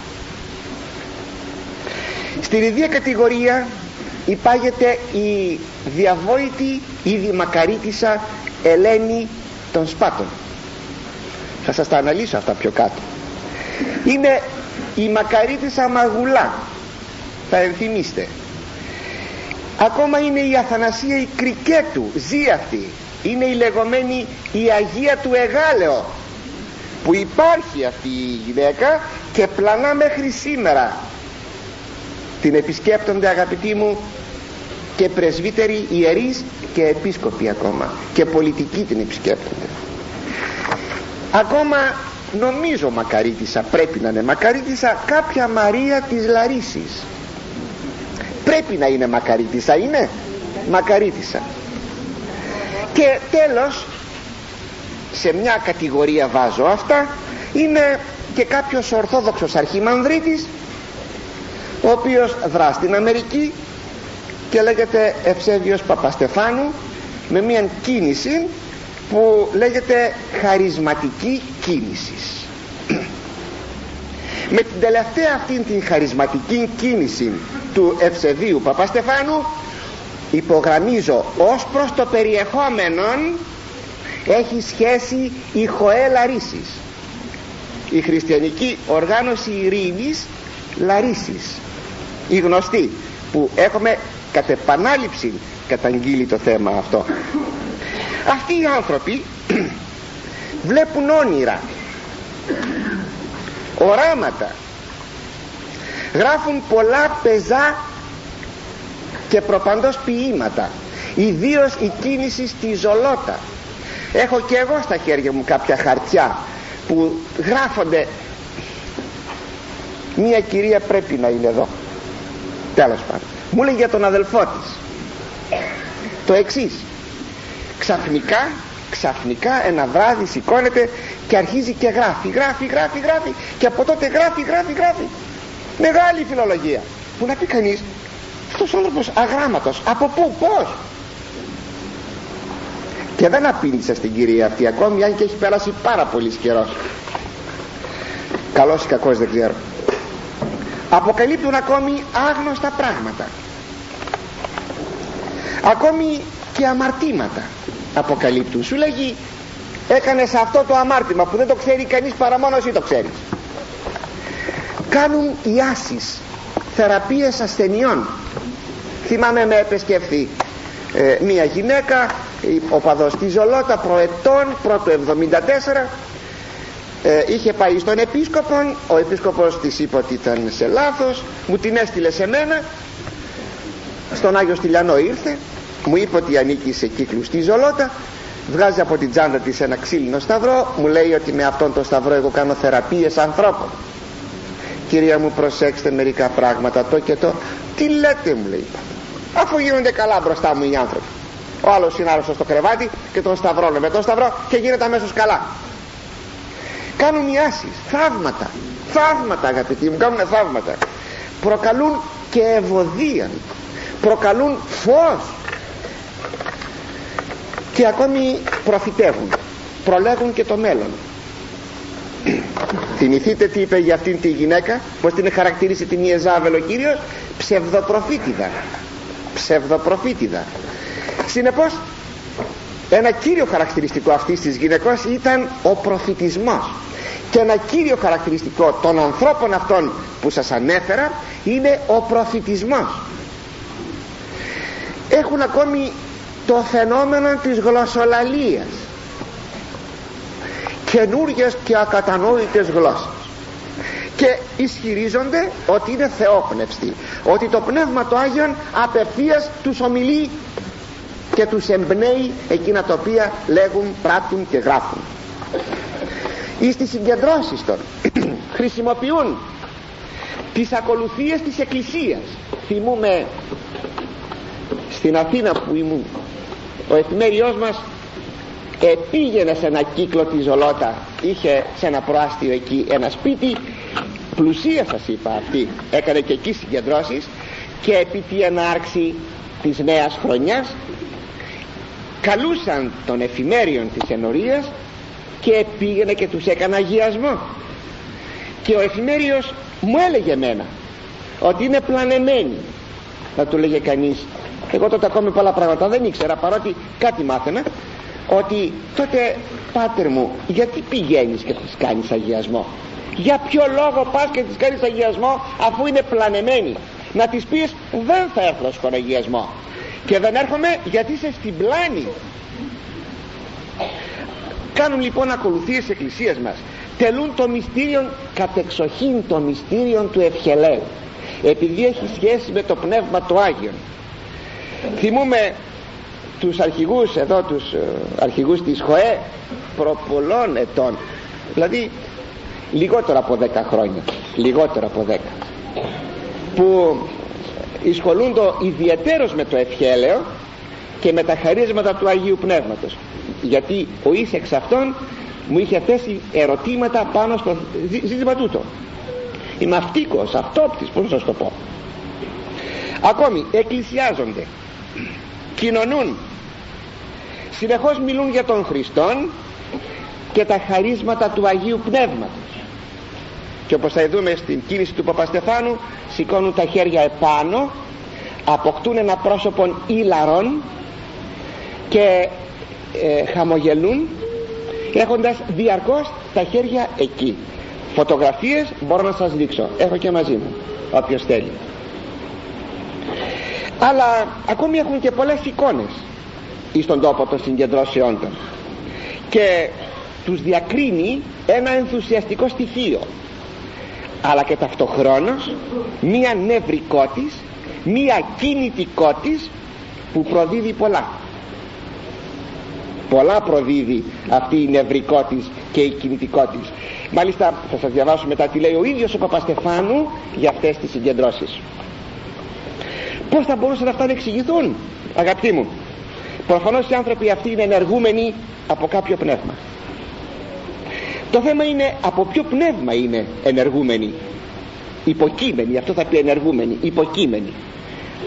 Στην ίδια κατηγορία υπάγεται η διαβόητη ή δημακαρίτησα Ελένη των Σπάτων. Θα σας τα αναλύσω αυτά πιο κάτω. Είναι η μακαρίτησα Μαγουλά θα ενθυμίστε. Ακόμα είναι η Αθανασία η Κρικέτου ζει αυτή. Είναι η λεγόμενη η Αγία του Εγάλεο που υπάρχει αυτή η γυναίκα και πλανά μέχρι σήμερα. Την επισκέπτονται αγαπητοί μου και πρεσβύτεροι ιερείς και επίσκοποι ακόμα. Και πολιτικοί την επισκέπτονται. Ακόμα νομίζω μακαρίτησα πρέπει να είναι μακαρίτησα κάποια Μαρία της Λαρίσης. Πρέπει να είναι μακαρίτησα είναι μακαρίτησα και τέλος σε μια κατηγορία βάζω αυτά είναι και κάποιος ορθόδοξος αρχιμανδρίτης ο οποίος δρά στην Αμερική και λέγεται Ευσέβιος Παπαστεφάνου με μια κίνηση που λέγεται χαρισματική κίνησης. Με την τελευταία αυτήν την χαρισματική κίνηση του Ευσεβίου Παπαστεφάνου υπογραμμίζω ως προς το περιεχόμενο έχει σχέση η Χοέ Λαρίσης. Η χριστιανική οργάνωση ειρήνης Λαρίσης. Η γνωστή που έχουμε κατ' επανάληψη καταγγείλει το θέμα αυτό. Αυτοί οι άνθρωποι βλέπουν όνειρα. Οράματα. Γράφουν πολλά πεζά και προπαντός ποίηματα ιδίως η κίνηση στη Ζολότα. Έχω και εγώ στα χέρια μου κάποια χαρτιά που γράφονται μία κυρία πρέπει να είναι εδώ τέλος πάντων. Μου λέει για τον αδελφό της. Το εξής. Ξαφνικά ξαφνικά ένα βράδυ σηκώνεται και αρχίζει και γράφει γράφει γράφει γράφει και από τότε γράφει γράφει γράφει. Μεγάλη φιλολογία. Που να πει κανείς αυτός ο άνθρωπος αγράμματος από πού πως και δεν απείλησε στην κυρία αυτή ακόμη αν και έχει περάσει πάρα πολύς καιρός. καλός ή κακός δεν ξέρω. Αποκαλύπτουν ακόμη άγνωστα πράγματα. Ακόμη και αμαρτήματα αποκαλύπτουν. Σου λέγει έκανες αυτό το αμάρτημα που δεν το ξέρει κανείς παρά μόνο εσύ το ξέρεις κάνουν ιάσεις θεραπείες ασθενειών. Θυμάμαι με επισκεφθεί ε, μια γυναίκα ο παδός της Ζολότα προετών πρώτο 74 ε, είχε πάει στον επίσκοπο ο επίσκοπος της είπε ότι ήταν σε λάθος μου την έστειλε σε μένα στον Άγιο Στυλιανό ήρθε μου είπε ότι ανήκει σε κύκλους τη Ζολότα βγάζει από την τσάντα της ένα ξύλινο σταυρό μου λέει ότι με αυτόν τον σταυρό εγώ κάνω θεραπείες ανθρώπων. Κυρία μου προσέξτε μερικά πράγματα το και το. Τι λέτε μου λέει. Αφού γίνονται καλά μπροστά μου οι άνθρωποι. Ο άλλος είναι άρρωστος στο κρεβάτι και τον σταυρώνω με τον σταυρό και γίνεται αμέσως καλά. Κάνουν μοιάσεις θαύματα. Θαύματα αγαπητοί μου κάνουν θαύματα. Προκαλούν και ευωδία προκαλούν φως και ακόμη προφητεύουν. Προλέγουν και το μέλλον. [clears throat] Θυμηθείτε τι είπε για αυτήν τη γυναίκα πως την χαρακτηρίσει την Ιεζάβελ ο Κύριος; Ψευδοπροφήτιδα ψευδοπροφήτιδα συνεπώς ένα κύριο χαρακτηριστικό αυτής της γυναικός ήταν ο προφητισμός. Και ένα κύριο χαρακτηριστικό των ανθρώπων αυτών που σας ανέφερα είναι ο προφητισμός. Έχουν ακόμη το φαινόμενο της γλωσσολαλίας. Καινούργιες και ακατανόητες γλώσσες. Και ισχυρίζονται ότι είναι θεόπνευστοι ότι το Πνεύμα του Άγιον απευθείας τους ομιλεί και τους εμπνέει εκείνα τα οποία λέγουν, πράττουν και γράφουν. Ή στις συγκεντρώσεις των [clears throat] χρησιμοποιούν τις ακολουθίες της Εκκλησίας. Θυμούμε στην Αθήνα που ήμουν ο εφημέριός μας επήγαινε σε ένα κύκλο της Ζολότα. Είχε σε ένα προάστιο εκεί ένα σπίτι. Πλουσία σας είπα αυτή. Έκανε και εκεί συγκεντρώσεις. Και επί τη ενάρξη της νέας χρονιάς καλούσαν τον εφημέριον της ενορίας και πήγαινε και τους έκανε αγιασμό. Και ο εφημέριος μου έλεγε εμένα ότι είναι πλανεμένοι να του λέγε κανείς εγώ τότε ακόμη πολλά πράγματα δεν ήξερα παρότι κάτι μάθαινα ότι τότε πάτερ μου γιατί πηγαίνεις και τις κάνεις αγιασμό; Για ποιο λόγο πας και τις κάνεις αγιασμό αφού είναι πλανεμένοι να τις πεις δεν θα έρθω στον αγιασμό. Και δεν έρχομαι γιατί είσαι στην πλάνη κάνουν λοιπόν ακολουθίες της εκκλησίας μας. Τελούν το μυστήριο κατεξοχήν το μυστήριο του ευχελαίου. Επειδή έχει σχέση με το πνεύμα του Άγιον θυμούμε τους αρχηγούς εδώ τους ε, αρχηγούς της ΧΟΕ προ πολλών ετών. Δηλαδή λιγότερο από 10 χρόνια. Λιγότερο από 10 που εισχολούνται ιδιαίτερος με το ευχέλαιο και με τα χαρίσματα του Αγίου Πνεύματος. Γιατί ο εις εξ αυτών μου είχε θέσει ερωτήματα πάνω στο ζήτημα τούτο. Είμαι αυτίκος, αυτόπτης, πώς να σας το πω ακόμη εκκλησιάζονται κοινωνούν συνεχώς μιλούν για τον Χριστόν και τα χαρίσματα του Αγίου Πνεύματος. Και όπως θα δούμε στην κίνηση του Παπαστεφάνου σηκώνουν τα χέρια επάνω αποκτούν ένα πρόσωπο ήλαρον και ε, χαμογελούν έχοντας διαρκώς τα χέρια εκεί. Φωτογραφίες μπορώ να σας δείξω. Έχω και μαζί μου όποιος θέλει αλλά ακόμη έχουν και πολλές εικόνες στον τόπο των συγκεντρώσεών των. Και τους διακρίνει ένα ενθουσιαστικό στοιχείο. Αλλά και ταυτοχρόνως μία νευρικότης μία κινητικότης που προδίδει πολλά. Πολλά προδίδει αυτή η νευρικότης και η κινητικότης. Μάλιστα θα σας διαβάσω μετά τι λέει ο ίδιος ο Παπαστεφάνου για αυτές τις συγκεντρώσεις πως θα μπορούσαν αυτά να εξηγηθούν αγαπητοί μου; Προφανώς οι άνθρωποι αυτοί είναι ενεργούμενοι από κάποιο πνεύμα. Το θέμα είναι από ποιο πνεύμα είναι ενεργούμενοι. Υποκείμενοι αυτό θα πει ενεργούμενοι υποκείμενοι.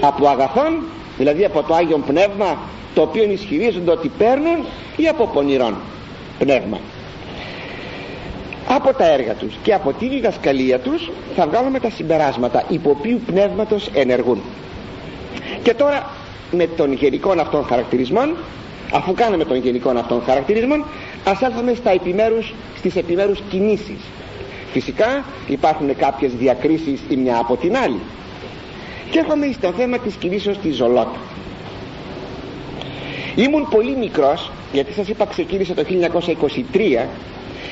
Από αγαθόν δηλαδή από το Άγιον Πνεύμα το οποίο ισχυρίζονται ότι παίρνουν ή από πονηρών πνεύμα. Από τα έργα τους και από τη διδασκαλία τους θα βγάλουμε τα συμπεράσματα υπό ποιου πνεύματος ενεργούν και τώρα με των γενικών αυτών χαρακτηρισμών αφού κάνουμε των γενικών αυτών χαρακτηρισμών ας έλθουμε στα επιμέρους, στις επιμέρους κινήσεις. Φυσικά υπάρχουν κάποιες διακρίσεις η μια από την άλλη. Και έρχομαι στο θέμα της κινήσεως της Ζολότα ήμουν πολύ μικρός γιατί σας είπα ξεκίνησε το 1923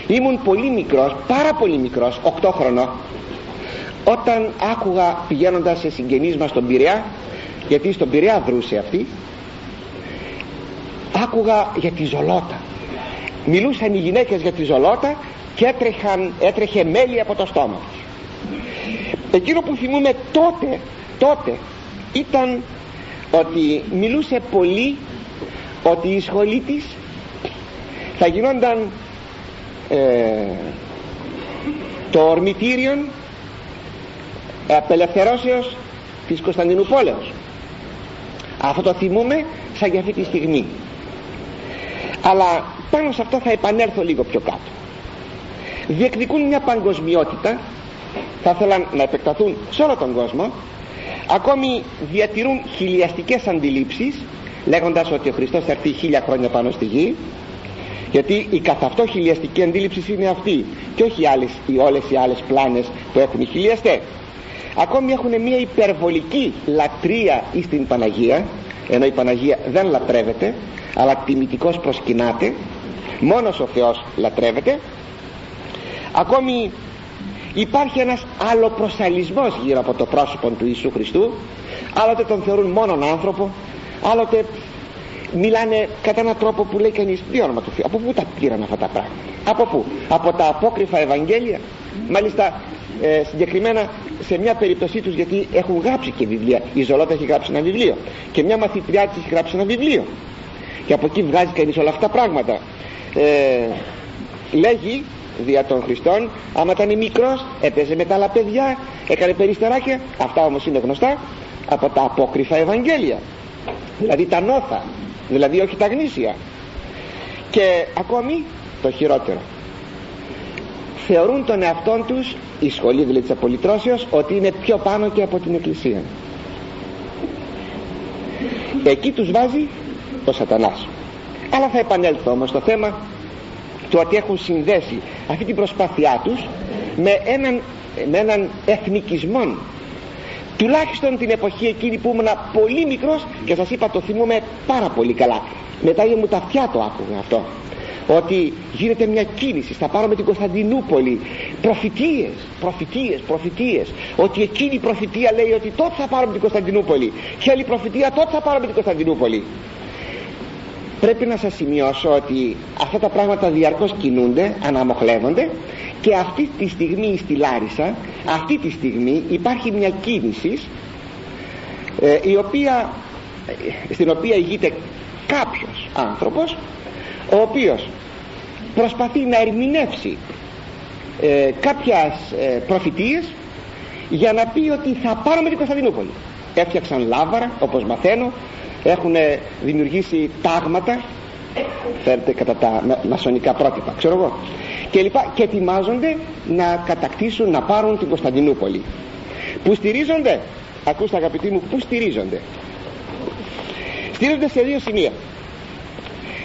ήμουν πολύ μικρός πάρα πολύ μικρός 8 χρονών όταν άκουγα πηγαίνοντας σε συγγενείς μας στον Πειραιά γιατί στον Πειραιά δρούσε αυτή. Άκουγα για τη Ζολότα. Μιλούσαν οι γυναίκες για τη Ζολότα και έτρεχαν, έτρεχε μέλι από το στόμα τους. Εκείνο που θυμούμε τότε τότε ήταν ότι μιλούσε πολύ ότι η σχολή της θα γινόταν ε, το ορμητήριο απελευθερώσεως της Κωνσταντινούπολεως αυτό το θυμούμε σαν για αυτή τη στιγμή. Αλλά πάνω σε αυτό θα επανέλθω λίγο πιο κάτω. Διεκδικούν μια παγκοσμιότητα θα ήθελαν να επεκταθούν σε όλο τον κόσμο ακόμη διατηρούν χιλιαστικές αντιλήψεις λέγοντας ότι ο Χριστός θα έρθει χίλια χρόνια πάνω στη γη γιατί η καθ' αυτό χιλιαστική αντίληψη είναι αυτή και όχι άλλες, οι, όλες οι άλλες πλάνες που έχουν οι χιλιαστές ακόμη έχουν μια υπερβολική λατρεία στην Παναγία ενώ η Παναγία δεν λατρεύεται αλλά τιμητικός προσκυνάται μόνος ο Θεός λατρεύεται. Ακόμη υπάρχει ένας άλλο προσαλισμός γύρω από το πρόσωπο του Ιησού Χριστού. Άλλοτε τον θεωρούν μόνον άνθρωπο άλλοτε μιλάνε κατά έναν τρόπο που λέει κανείς τι όνομα του Θεού από πού τα πήραν αυτά τα πράγματα από πού από τα απόκριφα Ευαγγέλια μάλιστα ε, συγκεκριμένα σε μια περίπτωσή τους γιατί έχουν γράψει και βιβλία. Η Ζολότα έχει γράψει ένα βιβλίο. Και μια μαθητριά της έχει γράψει ένα βιβλίο. Και από εκεί βγάζει κανείς όλα αυτά τα πράγματα. Ε, λέγει δια των Χριστών άμα ήταν μικρός έπαιζε με τα άλλα παιδιά έκανε περιστεράκια αυτά όμως είναι γνωστά από τα απόκριφα Ευαγγέλια. Δηλαδή τα νόθα. Δηλαδή όχι τα γνήσια. Και ακόμη το χειρότερο θεωρούν τον εαυτόν τους η σχολή δηλαδή της απολυτρώσεως ότι είναι πιο πάνω και από την Εκκλησία. Εκεί τους βάζει ο σατανάς. Αλλά θα επανέλθω όμως στο θέμα του ότι έχουν συνδέσει αυτή την προσπάθειά τους με έναν, με έναν εθνικισμό τουλάχιστον την εποχή εκείνη που ήμουν πολύ μικρός και σας είπα το θυμούμαι πάρα πολύ καλά. Μετά μου τα αυτιά το άκουγα αυτό ότι γίνεται μια κίνηση. Θα πάρουμε την Κωνσταντινούπολη. Προφητείες, προφητείες, προφητείες. Ότι εκείνη η προφητεία λέει ότι τότε θα πάρουμε την Κωνσταντινούπολη. Και άλλη προφητεία τότε θα πάρουμε την Κωνσταντινούπολη. Πρέπει να σας σημειώσω ότι αυτά τα πράγματα διαρκώς κινούνται, αναμοχλεύονται και αυτή τη στιγμή στη Λάρισα αυτή τη στιγμή υπάρχει μια κίνηση ε, η οποία, ε, στην οποία ηγείται κάποιος άνθρωπος ο οποίος προσπαθεί να ερμηνεύσει ε, κάποιες ε, προφητείες για να πει ότι θα πάρουμε την Κωνσταντινούπολη. Έφτιαξαν λάβαρα όπως μαθαίνω έχουν δημιουργήσει τάγματα φέρετε κατά τα μασονικά πρότυπα ξέρω εγώ. Και λοιπά και ετοιμάζονται να κατακτήσουν να πάρουν την Κωνσταντινούπολη. Που στηρίζονται ακούστε αγαπητοί μου που στηρίζονται. Στηρίζονται σε δύο σημεία.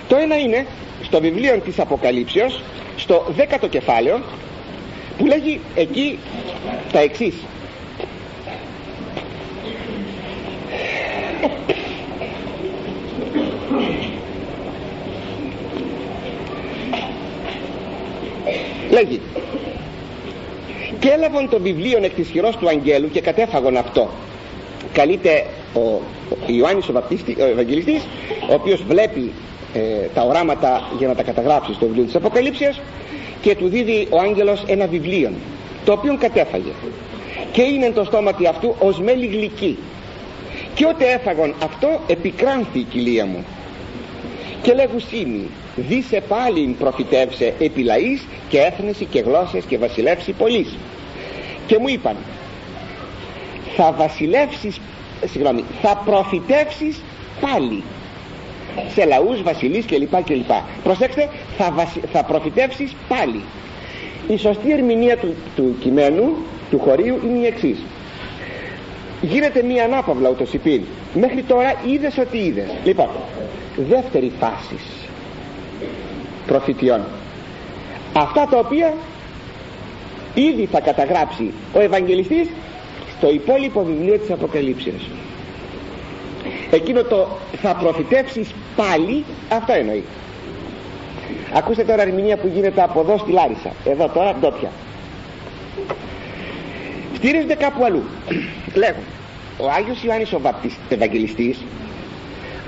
Το ένα είναι στο βιβλίο της Αποκαλύψεως στο δέκατο κεφάλαιο που λέγει εκεί τα εξής. Λέγει και έλαβαν το βιβλίο εκ της χειρός του αγγέλου και κατέφαγον αυτό. Καλείται ο Ιωάννης ο, Βαπτίστη, ο Ευαγγελιστής ο οποίος βλέπει ε, τα οράματα για να τα καταγράψεις στο βιβλίο της Αποκαλύψεως και του δίδει ο άγγελος ένα βιβλίο το οποίο κατέφαγε. Και είναι το στόματι αυτού ως μέλη γλυκή. Και ότε έφαγον αυτό επικράνθη η κοιλία μου. Και λέγουσίμη δίσε πάλι προφητεύσε επί λαής και έθνεση και γλώσσες και βασιλεύσει πολλής. Και μου είπαν θα βασιλεύσεις συγγνώμη θα προφητεύσεις πάλι σε λαούς βασιλείς κλπ κλπ. Προσέξτε θα, βασι... θα προφητεύσεις πάλι. Η σωστή ερμηνεία του, του κειμένου του χωρίου είναι η εξής. Γίνεται μία ανάπαυλα ούτως υπήν μέχρι τώρα είδες ότι είδες. Λοιπόν δεύτερη φάση προφητιών. Αυτά τα οποία ήδη θα καταγράψει ο Ευαγγελιστής στο υπόλοιπο βιβλίο της Αποκαλύψεως εκείνο το θα προφητεύσεις πάλι αυτό εννοεί. Ακούστε τώρα ερμηνεία που γίνεται από εδώ στη Λάρισα. Εδώ τώρα ντόπια. Στηρίζονται κάπου αλλού. Λέγουν ο Άγιος Ιωάννης ο Ευαγγελιστής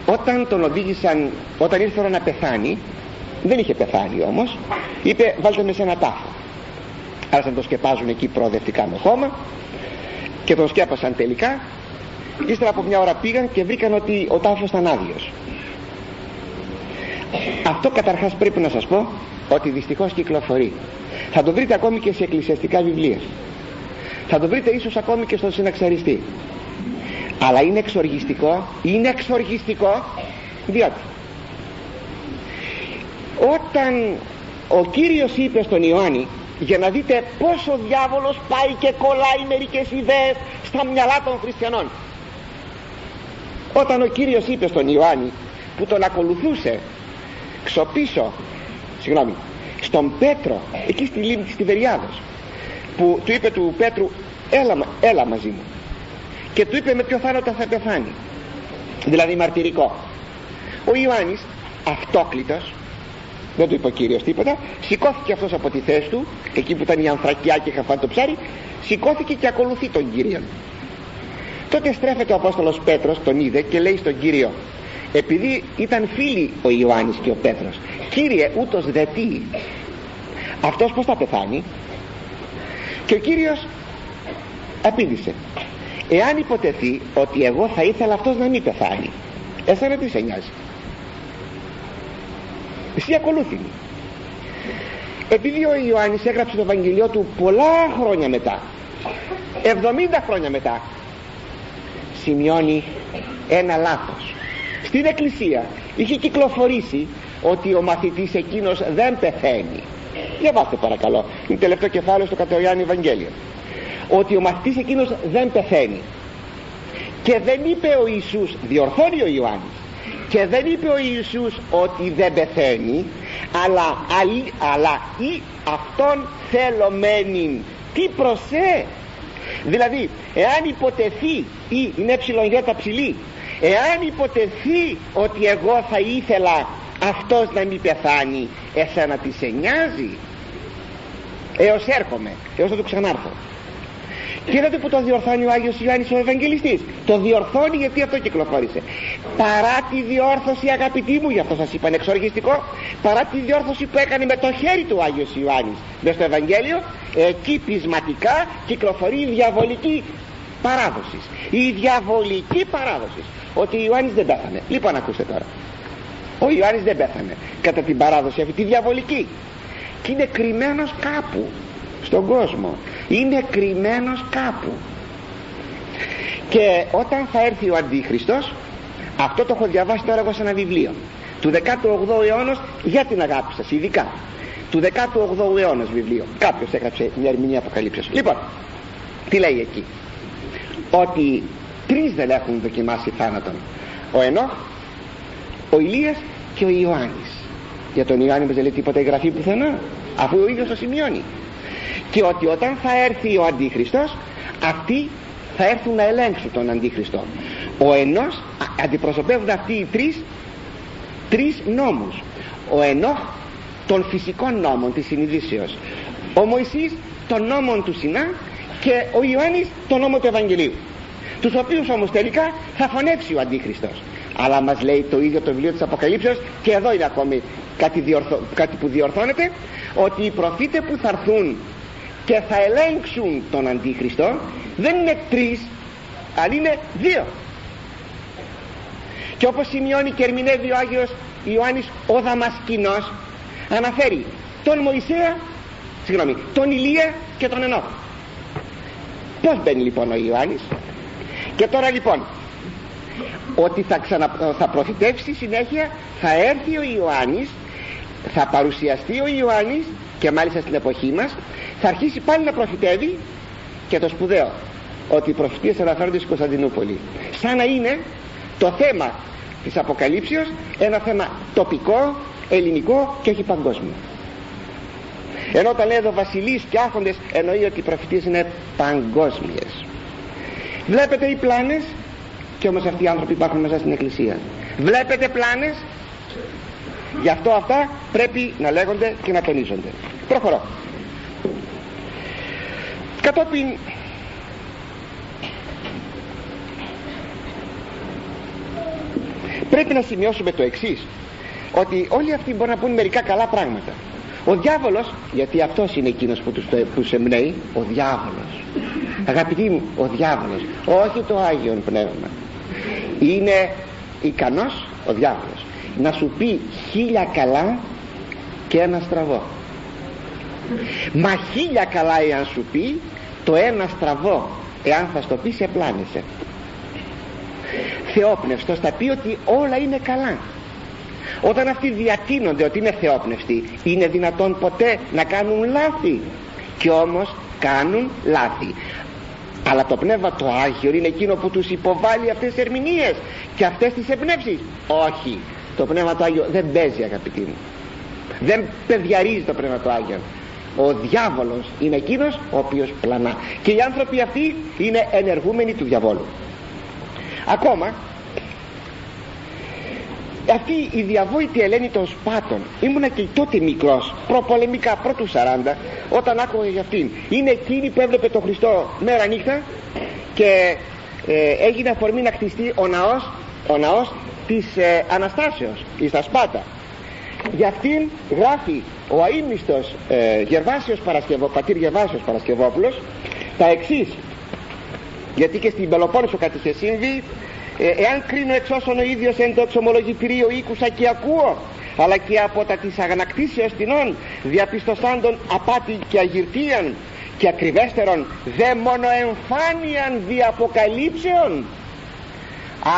όταν τον οδήγησαν όταν ήρθε ώρα να πεθάνει δεν είχε πεθάνει όμως είπε βάλτε με σε ένα τάφο άρχισαν να το σκεπάζουν εκεί προοδευτικά με χώμα και τον σκέπασαν τελικά ύστερα από μια ώρα πήγαν και βρήκαν ότι ο τάφος ήταν άδειος. Αυτό καταρχάς πρέπει να σας πω ότι δυστυχώς κυκλοφορεί. Θα το βρείτε ακόμη και σε εκκλησιαστικά βιβλία. Θα το βρείτε ίσως ακόμη και στον συναξαριστή. Αλλά είναι εξοργιστικό είναι εξοργιστικό διότι όταν ο Κύριος είπε στον Ιωάννη για να δείτε πόσο ο διάβολος πάει και κολλάει μερικές ιδέες στα μυαλά των χριστιανών όταν ο Κύριος είπε στον Ιωάννη που τον ακολουθούσε ξοπίσω συγγνώμη στον Πέτρο εκεί στη λίμνη της Τιβεριάδος που του είπε του Πέτρου έλα, έλα μαζί μου και του είπε με ποιο θάνατο θα πεθάνει δηλαδή μαρτυρικό. Ο Ιωάννης αυτόκλητος δεν του είπε ο Κύριος τίποτα σηκώθηκε αυτός από τη θέση του εκεί που ήταν η ανθρακιά και είχα το ψάρι σηκώθηκε και ακολουθεί τον Κύριο τότε στρέφεται ο Απόστολος Πέτρος τον είδε και λέει στον Κύριο επειδή ήταν φίλοι ο Ιωάννης και ο Πέτρος Κύριε ούτως δε τι. Αυτός πως θα πεθάνει; Και ο Κύριος απήντησε εάν υποτεθεί ότι εγώ θα ήθελα αυτός να μην πεθάνει εσένα τι σε νοιάζει; Εσύ ακολούθη επειδή ο Ιωάννης έγραψε το Ευαγγελιό του πολλά χρόνια μετά 70 χρόνια μετά σημειώνει ένα λάθος. Στην εκκλησία είχε κυκλοφορήσει ότι ο μαθητής εκείνος δεν πεθαίνει. Διαβάστε παρακαλώ είναι τελευταίο κεφάλαιο στο Κατεωιάννη Ευαγγέλιο. Ότι ο μαθητής εκείνος δεν πεθαίνει. Και δεν είπε ο Ιησούς διορθώνει ο Ιωάννης και δεν είπε ο Ιησούς ότι δεν πεθαίνει αλλά, αλλά ή αυτόν θέλωμένην τι προσέ; Δηλαδή εάν υποτεθεί ή είναι εψιλον ψηλή εάν υποτεθεί ότι εγώ θα ήθελα αυτός να μην πεθάνει εσένα τι σε νοιάζει; Έως έρχομαι έως θα του ξανάρθω και είδατε που το διορθώνει ο Άγιος Ιωάννης ο Ευαγγελιστής. Το διορθώνει γιατί αυτό κυκλοφόρησε. Παρά τη διόρθωση αγαπητοί μου γι' αυτό σας είπα εξοργιστικό παρά τη διόρθωση που έκανε με το χέρι του Άγιος Ιωάννης μες στο Ευαγγέλιο εκεί πεισματικά κυκλοφορεί η διαβολική παράδοσης. Η διαβολική παράδοσης. Ότι ο Ιωάννης δεν πέθανε. Λοιπόν ακούστε τώρα. Ο Ιωάννης δεν πέθανε κατά την παράδοση αυτή τη διαβολική. Και είναι κρυμμένος κάπου στον κόσμο. Είναι κρυμμένος κάπου. Και όταν θα έρθει ο Αντίχριστος αυτό το έχω διαβάσει τώρα εγώ σε ένα βιβλίο. Του 18ου αιώνα για την αγάπη σας ειδικά. Του 18ου αιώνα βιβλίο. Κάποιος έγραψε μια ερμηνεία αποκαλύψεως. Λοιπόν τι λέει εκεί. Ότι τρεις δεν έχουν δοκιμάσει θάνατον. Ο Ενόχ ο Ηλίας και ο Ιωάννης. Για τον Ιωάννη μας δεν λέει τίποτα η γραφή πουθενά αφού ο ίδιος το σημειώνει και ότι όταν θα έρθει ο Αντίχριστος αυτοί θα έρθουν να ελέγξουν τον Αντίχριστο ο ενός αντιπροσωπεύουν αυτοί οι τρεις τρεις νόμους. Ο Ενόχ των φυσικών νόμων της συνειδήσεως. Ο Μωυσής των νόμων του Σινά και ο Ιωάννης τον νόμο του Ευαγγελίου. Τους οποίους όμως τελικά θα φωνεύσει ο Αντίχριστος αλλά μας λέει το ίδιο το βιβλίο της Αποκαλύψεως και εδώ είναι ακόμη κάτι, διορθω... κάτι που διορθώνεται ότι οι προφήτες που θα έρθουν και θα ελέγξουν τον Αντίχριστο δεν είναι τρεις αλλά είναι δύο. Και όπως σημειώνει και ερμηνεύει ο Άγιος Ιωάννης ο Δαμασκηνός αναφέρει τον Μωυσέα συγγνώμη, τον Ηλία και τον Ενόχ πως μπαίνει λοιπόν ο Ιωάννης; Και τώρα λοιπόν ότι θα, ξανα, θα προφητεύσει συνέχεια θα έρθει ο Ιωάννης θα παρουσιαστεί ο Ιωάννης και μάλιστα στην εποχή μας. Θα αρχίσει πάλι να προφητεύει και το σπουδαίο ότι οι προφητείες αναφέρονται στην Κωνσταντινούπολη. Σαν να είναι το θέμα της Αποκαλύψεως ένα θέμα τοπικό, ελληνικό και όχι παγκόσμιο. Ενώ όταν λέει εδώ βασιλείς και άρχοντες εννοεί ότι οι προφητείες είναι παγκόσμιες. Βλέπετε οι πλάνες και όμως αυτοί οι άνθρωποι υπάρχουν μέσα στην εκκλησία. Βλέπετε πλάνες γι' αυτό αυτά πρέπει να λέγονται και να τονίζονται. Προχωρώ. Κατόπιν πρέπει να σημειώσουμε το εξής ότι όλοι αυτοί μπορούν να πούν μερικά καλά πράγματα. Ο διάβολος γιατί αυτός είναι εκείνος που τους, τους εμπνέει ο διάβολος. Αγαπητοί μου ο διάβολος όχι το Άγιον Πνεύμα. Είναι ικανός ο διάβολος να σου πει χίλια καλά και ένα στραβό. Μα χίλια καλά εάν σου πει το ένα στραβό εάν θα στο πει σε πλάνησε. Θεόπνευστος θα πει ότι όλα είναι καλά. Όταν αυτοί διατείνονται ότι είναι θεόπνευστοι είναι δυνατόν ποτέ να κάνουν λάθη. Και όμως κάνουν λάθη. Αλλά το πνεύμα το Άγιο είναι εκείνο που τους υποβάλλει αυτές τις ερμηνείες και αυτές τις εμπνεύσεις. Όχι το πνεύμα το Άγιο δεν παίζει αγαπητοί μου. Δεν παιδιαρίζει το Πνεύμα του Άγιον ο διάβολος είναι εκείνος ο οποίος πλανά. Και οι άνθρωποι αυτοί είναι ενεργούμενοι του διαβόλου. Ακόμα αυτή η διαβόητη Ελένη των Σπάτων ήμουνα και τότε μικρός προπολεμικά πρώτους 40 όταν άκουγα για αυτήν. Είναι εκείνη που έβλεπε τον Χριστό μέρα νύχτα και ε, έγινε αφορμή να χτιστεί ο ναός, ο ναός της ε, Αναστάσεως στα Σπάτα. Για αυτήν γράφει ο αείμνηστος ε, Γερβάσιος Παρασκευό, πατήρ Γερβάσιος Παρασκευόπουλος τα εξής. Γιατί και στην Πελοπόννησο κάτι είχε συμβεί ε, εάν κρίνω εξ όσων ο ίδιος εν το εξομολογητηρίο ήκουσα και ακούω αλλά και από τα της αγανακτήσεως τεινών διαπιστωσάντων απάτη και αγυρτίαν και ακριβέστερον δε μόνο εμφάνιαν δι' αποκαλύψεων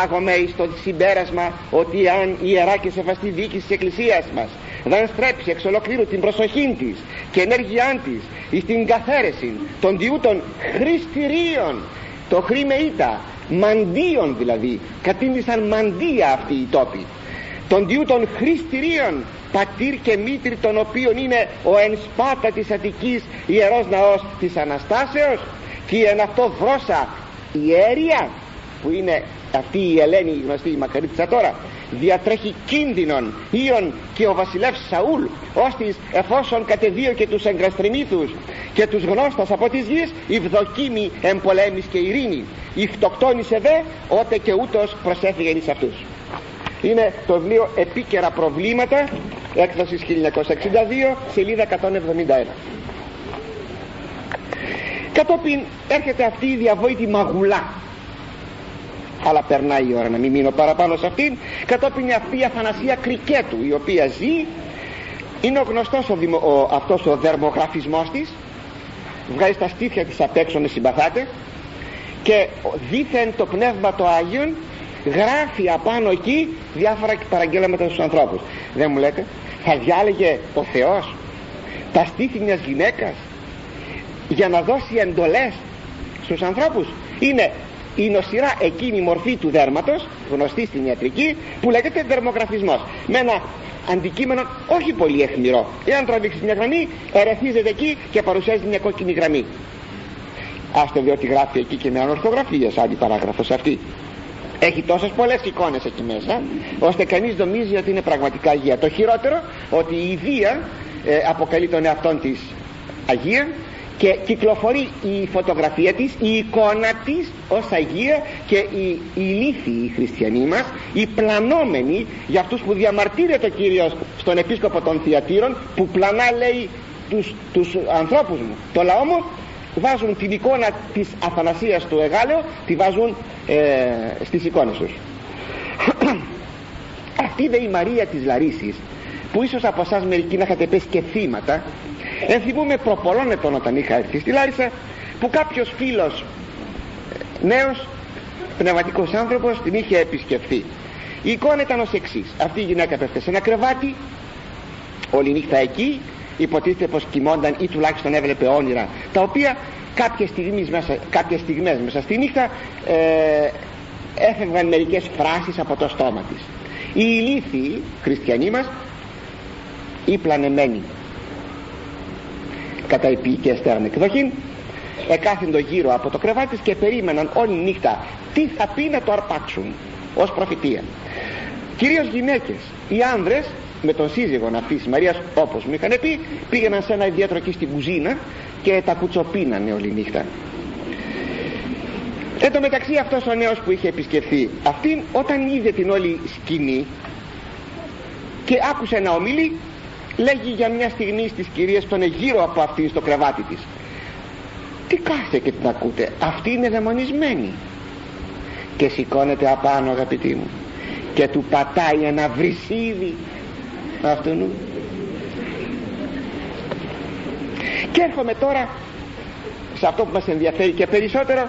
άγομαι εις το συμπέρασμα ότι αν η Ιερά και Σεβαστή Δίκη της Εκκλησίας μας δεν στρέψει εξ ολοκλήρου την προσοχή της και ενέργειά της εις την καθαίρεση των διούτων χριστηρίων το χρήμε ήττα μαντίων δηλαδή κατήντησαν μαντία αυτοί οι τόποι. Των διούτων χριστηρίων πατήρ και μήτρη των οποίων είναι ο εν σπάτα της Αττικής ιερός ναός της Αναστάσεως και εν αυτό δρώσα ιέρια που είναι αυτή η Ελένη η γνωστή η μακαρίτησα τώρα διατρέχει κίνδυνον Ιων και ο βασιλεύς Σαούλ ώστις εφόσον κατεδίω και τους εγκραστριμήθους και τους γνώστας από της γης ευδοκίμη εμπολέμης και ειρήνη. Ηχτοκτόνησε δε ότε και ούτως προσέφυγε εις αυτούς. Είναι το βιβλίο επίκαιρα προβλήματα έκδοσης 1962 σελίδα 171 κατόπιν έρχεται αυτή η διαβόητη μαγουλά αλλά περνάει η ώρα να μην μείνω παραπάνω σε αυτήν. Κατόπιν αυτή η Αθανασία Κρικέτου η οποία ζει είναι ο γνωστός ο, δημο, ο, αυτός ο δερμογραφισμός της. Βγάζει τα στήθια της απ' έξω με συμπαθάτε. Και δήθεν το πνεύμα το Άγιον γράφει απάνω εκεί διάφορα παραγγέλματα στους ανθρώπους. Δεν μου λέτε θα διάλεγε ο Θεός τα στήθη μιας γυναίκας για να δώσει εντολές στους ανθρώπους. Είναι η νοσηρά εκείνη μορφή του δέρματος γνωστή στην ιατρική που λέγεται δερμογραφισμός με ένα αντικείμενο όχι πολύ αιχμηρό εάν τραβήξει μια γραμμή ερεθίζεται εκεί και παρουσιάζει μια κόκκινη γραμμή. Άστο διότι γράφει εκεί και με ανορθογραφία σαν την παράγραφος αυτή. Έχει τόσες πολλές εικόνες εκεί μέσα ώστε κανείς νομίζει ότι είναι πραγματικά Αγία. Το χειρότερο ότι η Δία ε, αποκαλεί τον εαυτόν της Αγία και κυκλοφορεί η φωτογραφία της η εικόνα της ως Αγία και οι ηλίθιοι οι χριστιανοί μας οι πλανόμενοι για αυτούς που διαμαρτύρεται ο Κύριος στον επίσκοπο των Θιατήρων που πλανά λέει τους, τους ανθρώπους μου. Το λαό μου βάζουν την εικόνα της Αθανασίας του Εγάλεου τη βάζουν ε, στις εικόνες τους. [clears throat] Αυτή δε η Μαρία της Λαρίσης που ίσως από εσάς μερικοί να είχατε πέσει και θύματα ενθυμούμε προ πολλών ετών όταν είχα έρθει στη Λάρισα που κάποιος φίλος νέος πνευματικός άνθρωπος την είχε επισκεφθεί. Η εικόνα ήταν ως εξής. Αυτή η γυναίκα πέφτει σε ένα κρεβάτι όλη νύχτα εκεί υποτίθεται πως κοιμόνταν ή τουλάχιστον έβλεπε όνειρα τα οποία κάποιες στιγμές μέσα, κάποιες στιγμές μέσα στη νύχτα ε, έφευγαν μερικές φράσεις από το στόμα της. Οι ηλίθιοι χριστιανοί μας ή πλανεμένοι κατά επίοικια στέραν εκδοχή εκάθεντο γύρω από το κρεβάτι της και περίμεναν όλη νύχτα τι θα πει να το αρπάξουν ως προφητεία. Κυρίως γυναίκες. Οι άνδρες με τον σύζυγο αυτής της Μαρίας όπως μου είχαν πει πήγαιναν σε ένα ιδιαίτερο εκεί στην κουζίνα και τα κουτσοπίνανε όλη νύχτα. Εν τω μεταξύ αυτός ο νέος που είχε επισκεφθεί αυτήν όταν είδε την όλη σκηνή και άκουσε να ομιλεί λέγει για μια στιγμή στις κυρίες που είναι γύρω από αυτή στο κρεβάτι της. Τι κάθεται και την ακούτε αυτή είναι δαιμονισμένη. Και σηκώνεται απάνω αγαπητοί μου και του πατάει ένα βρυσίδι αυτού και έρχομαι τώρα σε αυτό που μας ενδιαφέρει και περισσότερο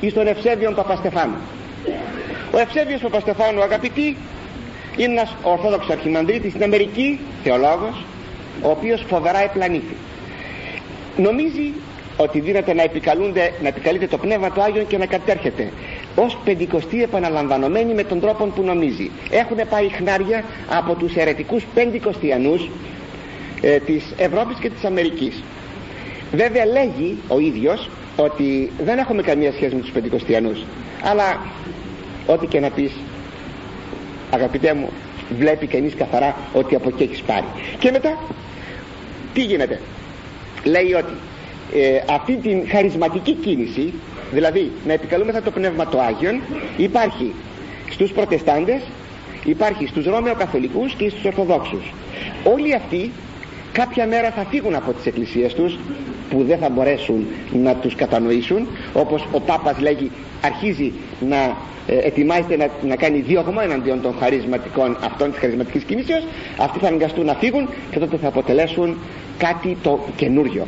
εις τον Ευσέβιον Παπαστεφάνου. Ο Ευσέβιος Παπαστεφάνου αγαπητοί είναι ένας Ορθόδοξος Αρχιμανδρίτης στην Αμερική θεολόγος ο οποίος φοβερά επλανήθη. Νομίζει ότι δίνεται να, επικαλούνται, να επικαλείται το Πνεύμα του Άγιον και να κατέρχεται ως πεντηκοστή επαναλαμβανομένη με τον τρόπο που νομίζει. Έχουν πάει χνάρια από τους αιρετικούς πεντηκοστιανούς ε, της Ευρώπης και της Αμερικής. Βέβαια λέγει ο ίδιος ότι δεν έχουμε καμία σχέση με τους Πεντηκοστιανούς αλλά ό,τι και να πεις αγαπητέ μου βλέπει κανείς καθαρά ότι από εκεί έχεις πάρει. Και μετά τι γίνεται; Λέει ότι ε, αυτή την χαρισματική κίνηση δηλαδή να επικαλούμεθα το Πνεύμα το Άγιον υπάρχει στους προτεστάντες υπάρχει στους Ρώμαιο Καθολικούς και στους Ορθοδόξους. Όλοι αυτοί κάποια μέρα θα φύγουν από τις εκκλησίες τους που δεν θα μπορέσουν να τους κατανοήσουν όπως ο Πάπας λέγει αρχίζει να ε, ετοιμάζεται να, να κάνει διώγμα εναντίον των χαρισματικών αυτών της χαρισματικής κινήσεως. Αυτοί θα αναγκαστούν να φύγουν και τότε θα αποτελέσουν κάτι το καινούριο.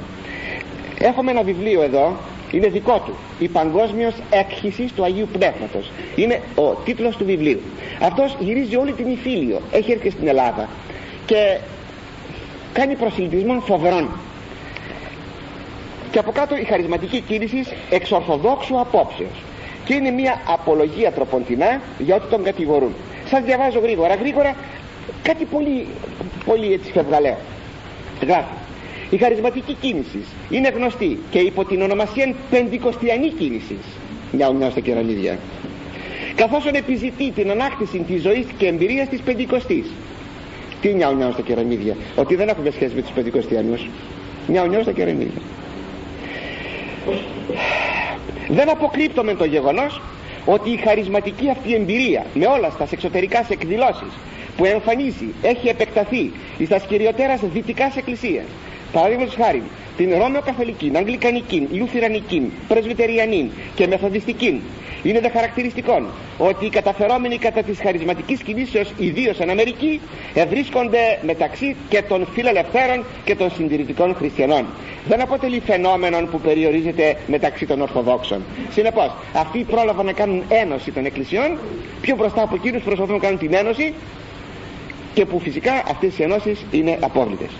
Έχουμε ένα βιβλίο εδώ είναι δικό του. Η παγκόσμιος έκχυσης του Αγίου Πνεύματος είναι ο τίτλος του βιβλίου. Αυτός γυρίζει όλη την Ιφίλιο. Έχει έρθει στην Ελλάδα και κάνει προσιλητισμό φοβερών και από κάτω η χαρισματική κίνηση εξορθοδόξου απόψεως. Και είναι μια απολογία τροποντινά για ό,τι τον κατηγορούν. Σας διαβάζω γρήγορα γρήγορα κάτι πολύ πολύ έτσι φευγαλαίο. Γράφει. Η χαρισματική κίνηση είναι γνωστή και υπό την ονομασία πεντηκοστιανή κίνηση μιας ομιά στα κεραμίδια καθώς επιζητεί την ανάκτηση της ζωής και εμπειρίας της πεντηκοστής. Τι νιάου νιάου στα κεραμίδια ότι δεν έχουμε σχέση με τους πεντηκοστιανούς. Νιάου νιάου στα κεραμίδια δεν αποκρύπτουμε το γεγονός ότι η χαρισματική αυτή εμπειρία με όλα στα εξωτερικά εκδηλώσεις που εμφανίζει έχει επεκταθεί στα κυριωτέρας δυτικά εκκλησίας παραδείγματος χάρη την Ρώμαιο Καθολική, Αγγλικανική, Λουθυρανική, Πρεσβυτεριανή και Μεθοδιστική είναι δε χαρακτηριστικό ότι οι καταφερόμενοι κατά της χαρισματικής κινήσεως ιδίως εν Αμερική βρίσκονται μεταξύ και των φιλελευθέρων και των συντηρητικών χριστιανών δεν αποτελεί φαινόμενο που περιορίζεται μεταξύ των Ορθοδόξων. Συνεπώς αυτοί πρόλαβαν να κάνουν ένωση των εκκλησιών πιο μπροστά από εκείνους προσπαθούν να κάνουν την ένωση και που φυσικά αυτές οι ενώσεις είναι απόβλητες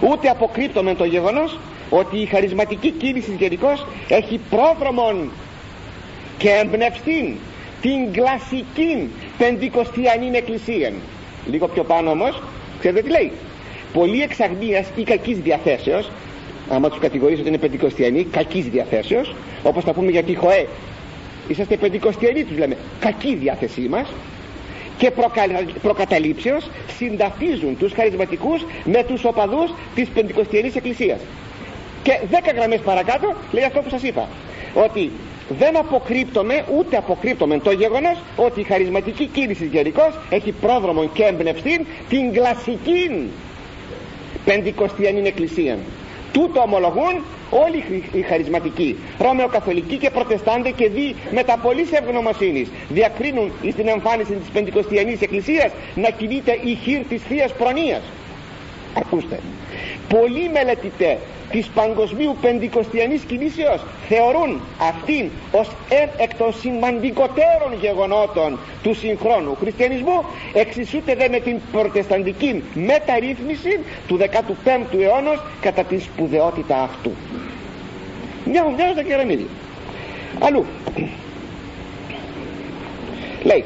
ούτε αποκρύπτουμε το γεγονός ότι η χαρισματική κίνηση γενικώς έχει πρόδρομον και εμπνευστήν την κλασική πεντηκοστιανή εκκλησία λίγο πιο πάνω όμως ξέρετε τι λέει; Πολύ εξαγνίας ή κακής διαθέσεως άμα τους κατηγορείς ότι είναι πεντηκοστιανοί κακής διαθέσεως όπως θα πούμε για τη ΧΟΕ είσαστε πεντηκοστιανοί τους λέμε. Κακή διάθεσή μας και προκαταλήψεως συνταφίζουν τους χαρισματικούς με τους οπαδούς της Πεντηκοστιανής Εκκλησίας. Και δέκα γραμμές παρακάτω λέει αυτό που σας είπα ότι δεν αποκρύπτουμε ούτε αποκρύπτουμε το γεγονός ότι η χαρισματική κίνηση γενικώ έχει πρόδρομο και εμπνευστή την κλασική Πεντηκοστιανή Εκκλησία. Τούτο ομολογούν όλοι οι χαρισματικοί. Ρώμαιο Καθολικοί και Προτεστάντες και δι τα πολύ ευγνωμοσύνης διακρίνουν στην εμφάνιση της Πεντηκοστιανής Εκκλησίας να κινείται η χείρ της Θείας Προνοίας ακούστε πολλοί μελετητές της παγκοσμίου πεντηκοστιανής κινήσεως θεωρούν αυτήν ως ένα εκ των σημαντικότερων γεγονότων του συγχρόνου χριστιανισμού. Εξισούται δε με την προτεσταντική μεταρρύθμιση του 15ου αιώνα κατά την σπουδαιότητα αυτού. Μια μια στα κεραμίδια αλλού. Λέει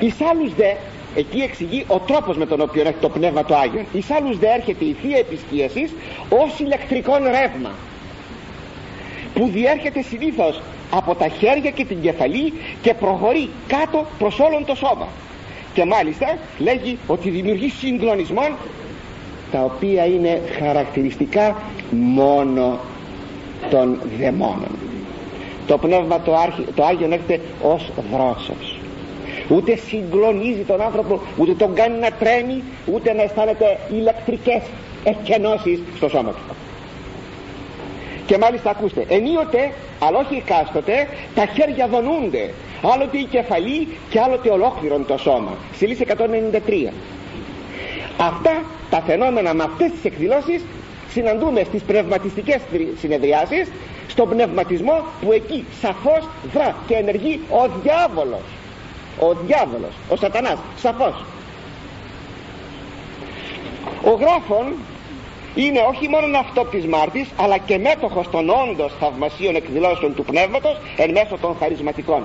εις άλλους δε εκεί εξηγεί ο τρόπος με τον οποίο έχει το Πνεύμα το Άγιος. Εις άλλους δε έρχεται η Θεία Επισκίασης ως ηλεκτρικό ρεύμα που διέρχεται συνήθως από τα χέρια και την κεφαλή και προχωρεί κάτω προς όλον το σώμα. Και μάλιστα λέγει ότι δημιουργεί συγκλονισμών τα οποία είναι χαρακτηριστικά μόνο των δαιμόνων. Το πνεύμα το, Άρχι, το Άγιον έρχεται ως δρόσος ούτε συγκλονίζει τον άνθρωπο ούτε τον κάνει να τρέμει ούτε να αισθάνεται ηλεκτρικές εκκενώσεις στο σώμα του. Και μάλιστα ακούστε ενίοτε αλλά όχι εκάστοτε τα χέρια δονούνται. Άλλοτε η κεφαλή και άλλοτε ολόκληρον το σώμα. Στη λύση 193 αυτά τα φαινόμενα με αυτές τις εκδηλώσεις συναντούμε στις πνευματιστικές συνεδριάσεις στον πνευματισμό που εκεί σαφώς δρά και ενεργεί ο διάβολος ο διάβολος, ο σατανάς, σαφώς. Ο γράφων είναι όχι μόνο αυτόπτης μάρτης αλλά και μέτοχος των όντως θαυμασίων εκδηλώσεων του πνεύματος εν μέσω των χαρισματικών.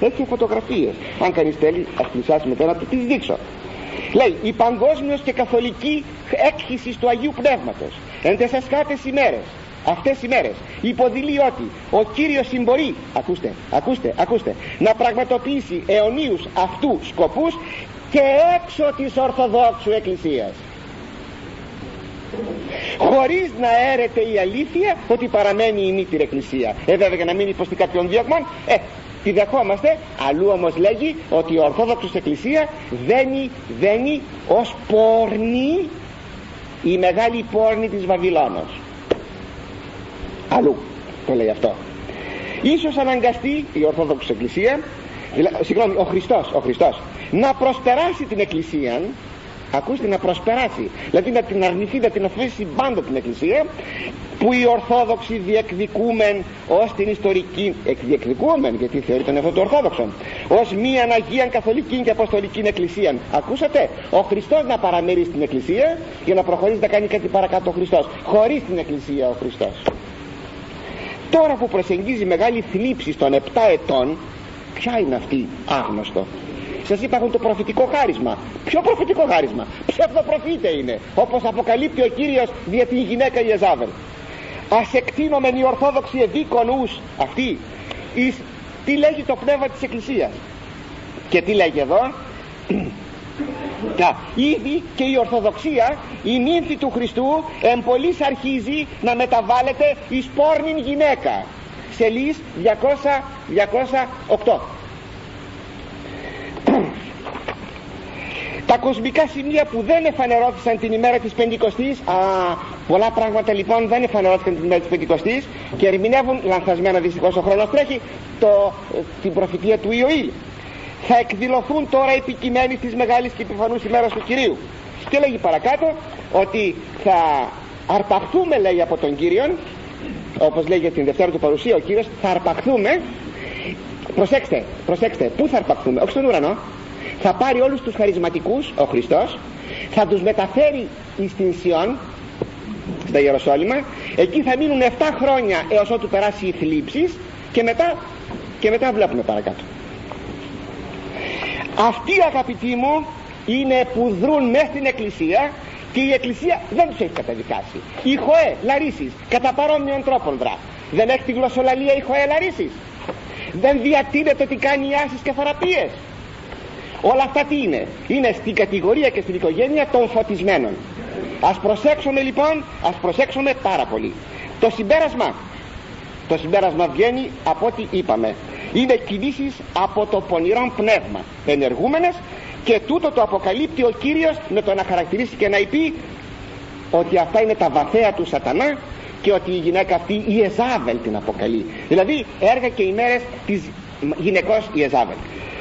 Έχει φωτογραφίες αν κανείς θέλει ας πλησιάσει μετά να του τις δείξω. Λέει η παγκόσμιος και καθολική έκχυσης του Αγίου Πνεύματος εν τεσσασκάτες ημέρες αυτές οι μέρες υποδηλεί ότι ο Κύριος συμπορεί ακούστε, ακούστε, ακούστε να πραγματοποιήσει αιωνίους αυτού σκοπούς και έξω της Ορθοδόξου Εκκλησίας. Χωρίς να έρεται η αλήθεια ότι παραμένει η μήτηρη εκκλησία. Ε βέβαια για να μην υποστεί κάποιον διωγμόν ε τη δεχόμαστε. Αλλού όμως λέγει ότι η Ορθόδοξος Εκκλησία δένει, δένει ως πόρνη η μεγάλη πόρνη της Βαβυλώνος αλλού το λέει αυτό. Ίσως αναγκαστεί η Ορθόδοξη Εκκλησία συγγνώμη ο Χριστός, ο Χριστός να προσπεράσει την Εκκλησία. Ακούστε να προσπεράσει. Δηλαδή να την αρνηθεί να την αφήσει πάντα την Εκκλησία που οι Ορθόδοξοι διεκδικούμεν ως την ιστορική εκδιεκδικούμεν γιατί θεωρεί τον εαυτό του Ορθόδοξον ως μία Αγία Καθολική και Αποστολική Εκκλησία. Ακούσατε; Ο Χριστός να παραμερεί στην Εκκλησία για να προχωρήσει να κάνει κάτι παρακάτω ο Χριστός. Χωρίς την Εκκλησία ο Χριστός τώρα που προσεγγίζει μεγάλη θλίψη των 7 ετών ποια είναι αυτή άγνωστο; Σας είπα έχουν το προφητικό χάρισμα. Ποιο προφητικό χάρισμα; Ψευδοπροφήτε είναι όπως αποκαλύπτει ο Κύριος δια την γυναίκα Ιεζάβελ. Ας εκτείνομεν οι ορθόδοξοι εδίκονους αυτοί εις, τι λέγει το πνεύμα της Εκκλησίας και τι λέγει εδώ; Α, ήδη και η Ορθοδοξία η νύμφη του Χριστού εμπολής αρχίζει να μεταβάλλεται εις πόρνην γυναίκα. Σελής 200, 208 τα κοσμικά σημεία που δεν εφανερώθησαν την ημέρα της Πεντηκοστής α, πολλά πράγματα λοιπόν δεν εφανερώθηκαν την ημέρα της Πεντηκοστής και ερμηνεύουν λανθασμένα δυστυχώς ο χρόνος τρέχει το, την προφητεία του Ιωήλ θα εκδηλωθούν τώρα επικειμένοι της μεγάλης και επιφανούς ημέρας του Κυρίου. Και λέγει παρακάτω ότι θα αρπαχθούμε λέει από τον Κύριον όπως λέει για την Δευτέρα του παρουσία ο Κύριος θα αρπαχθούμε. Προσέξτε, προσέξτε, πού θα αρπαχθούμε, όχι στον ουρανό. Θα πάρει όλους τους χαρισματικούς ο Χριστός θα τους μεταφέρει εις την Σιών στα Ιεροσόλυμα. Εκεί θα μείνουν 7 χρόνια έως ότου περάσει η θλίψη και μετά, και μετά βλέπουμε παρακάτω αυτοί αγαπητοί μου είναι που δρούν μέσα στην εκκλησία και η εκκλησία δεν τους έχει καταδικάσει. Η ΧΟΕ Λαρίσης κατά παρόμοιων τρόπων δρά δεν έχει τη γλωσσολαλία η ΧΟΕ Λαρίσης. Δεν διατείνεται ότι κάνει άσες και θεραπείες. Όλα αυτά τι είναι; Είναι στην κατηγορία και στην οικογένεια των φωτισμένων. Ας προσέξουμε λοιπόν ας προσέξουμε πάρα πολύ. Το συμπέρασμα. Το συμπέρασμα βγαίνει από ό,τι είπαμε είναι κινήσεις από το πονηρό πνεύμα. Ενεργούμενες και τούτο το αποκαλύπτει ο Κύριος με το να χαρακτηρίσει και να πει ότι αυτά είναι τα βαθέα του σατανά και ότι η γυναίκα αυτή η Εζάβελ την αποκαλεί. Δηλαδή έργα και ημέρες της γυναικός η Εζάβελ.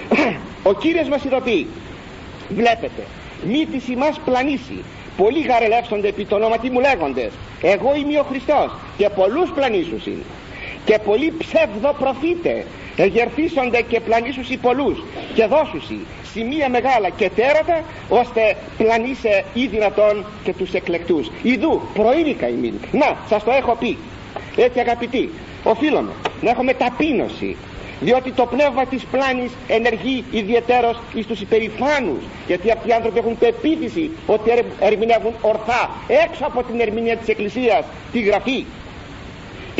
[clears throat] Ο Κύριος μας ειδοποιεί βλέπετε μη της ημάς πλανήσει. Πολλοί γαρελεύσονται επί το όνομα τι μου λέγοντες. Εγώ είμαι ο Χριστός και πολλούς πλανήσους είναι. Και πολλοί ψευδοπροφήτε εγερθίσονται και πλανήσουσι πολλούς και δώσουσι σημεία μεγάλα και τέρατα ώστε πλανήσε ή δυνατόν και τους εκλεκτούς. Ιδού προείρικα ημίν να σας το έχω πει. Έτσι αγαπητοί οφείλουμε να έχουμε ταπείνωση διότι το πνεύμα της πλάνης ενεργεί ιδιαιτέρως εις τους υπερηφάνους γιατί αυτοί οι άνθρωποι έχουν πεποίθηση ότι ερμηνεύουν ορθά έξω από την ερμηνεία της Εκκλησίας τη γραφή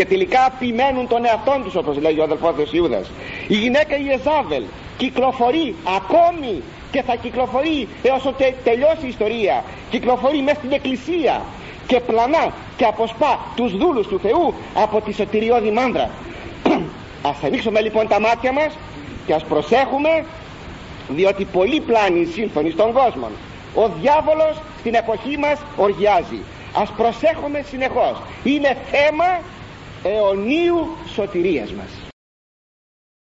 και τελικά επιμένουν τον εαυτό τους όπως λέει ο αδελφός Ιούδας. Η γυναίκα η Εζάβελ κυκλοφορεί ακόμη και θα κυκλοφορεί έως ότι τελειώσει η ιστορία. Κυκλοφορεί μέσα στην εκκλησία και πλανά και αποσπά τους δούλους του Θεού από τη σωτηριώδη μάντρα [clears throat] ας ανοίξουμε λοιπόν τα μάτια μας και ας προσέχουμε διότι πολλοί πλάνοι σύμφωνοι στον κόσμο. Ο διάβολος στην εποχή μας οργιάζει. Ας προσέχουμε συνεχώς. Είναι θέμα αιωνίου σωτηρίας μας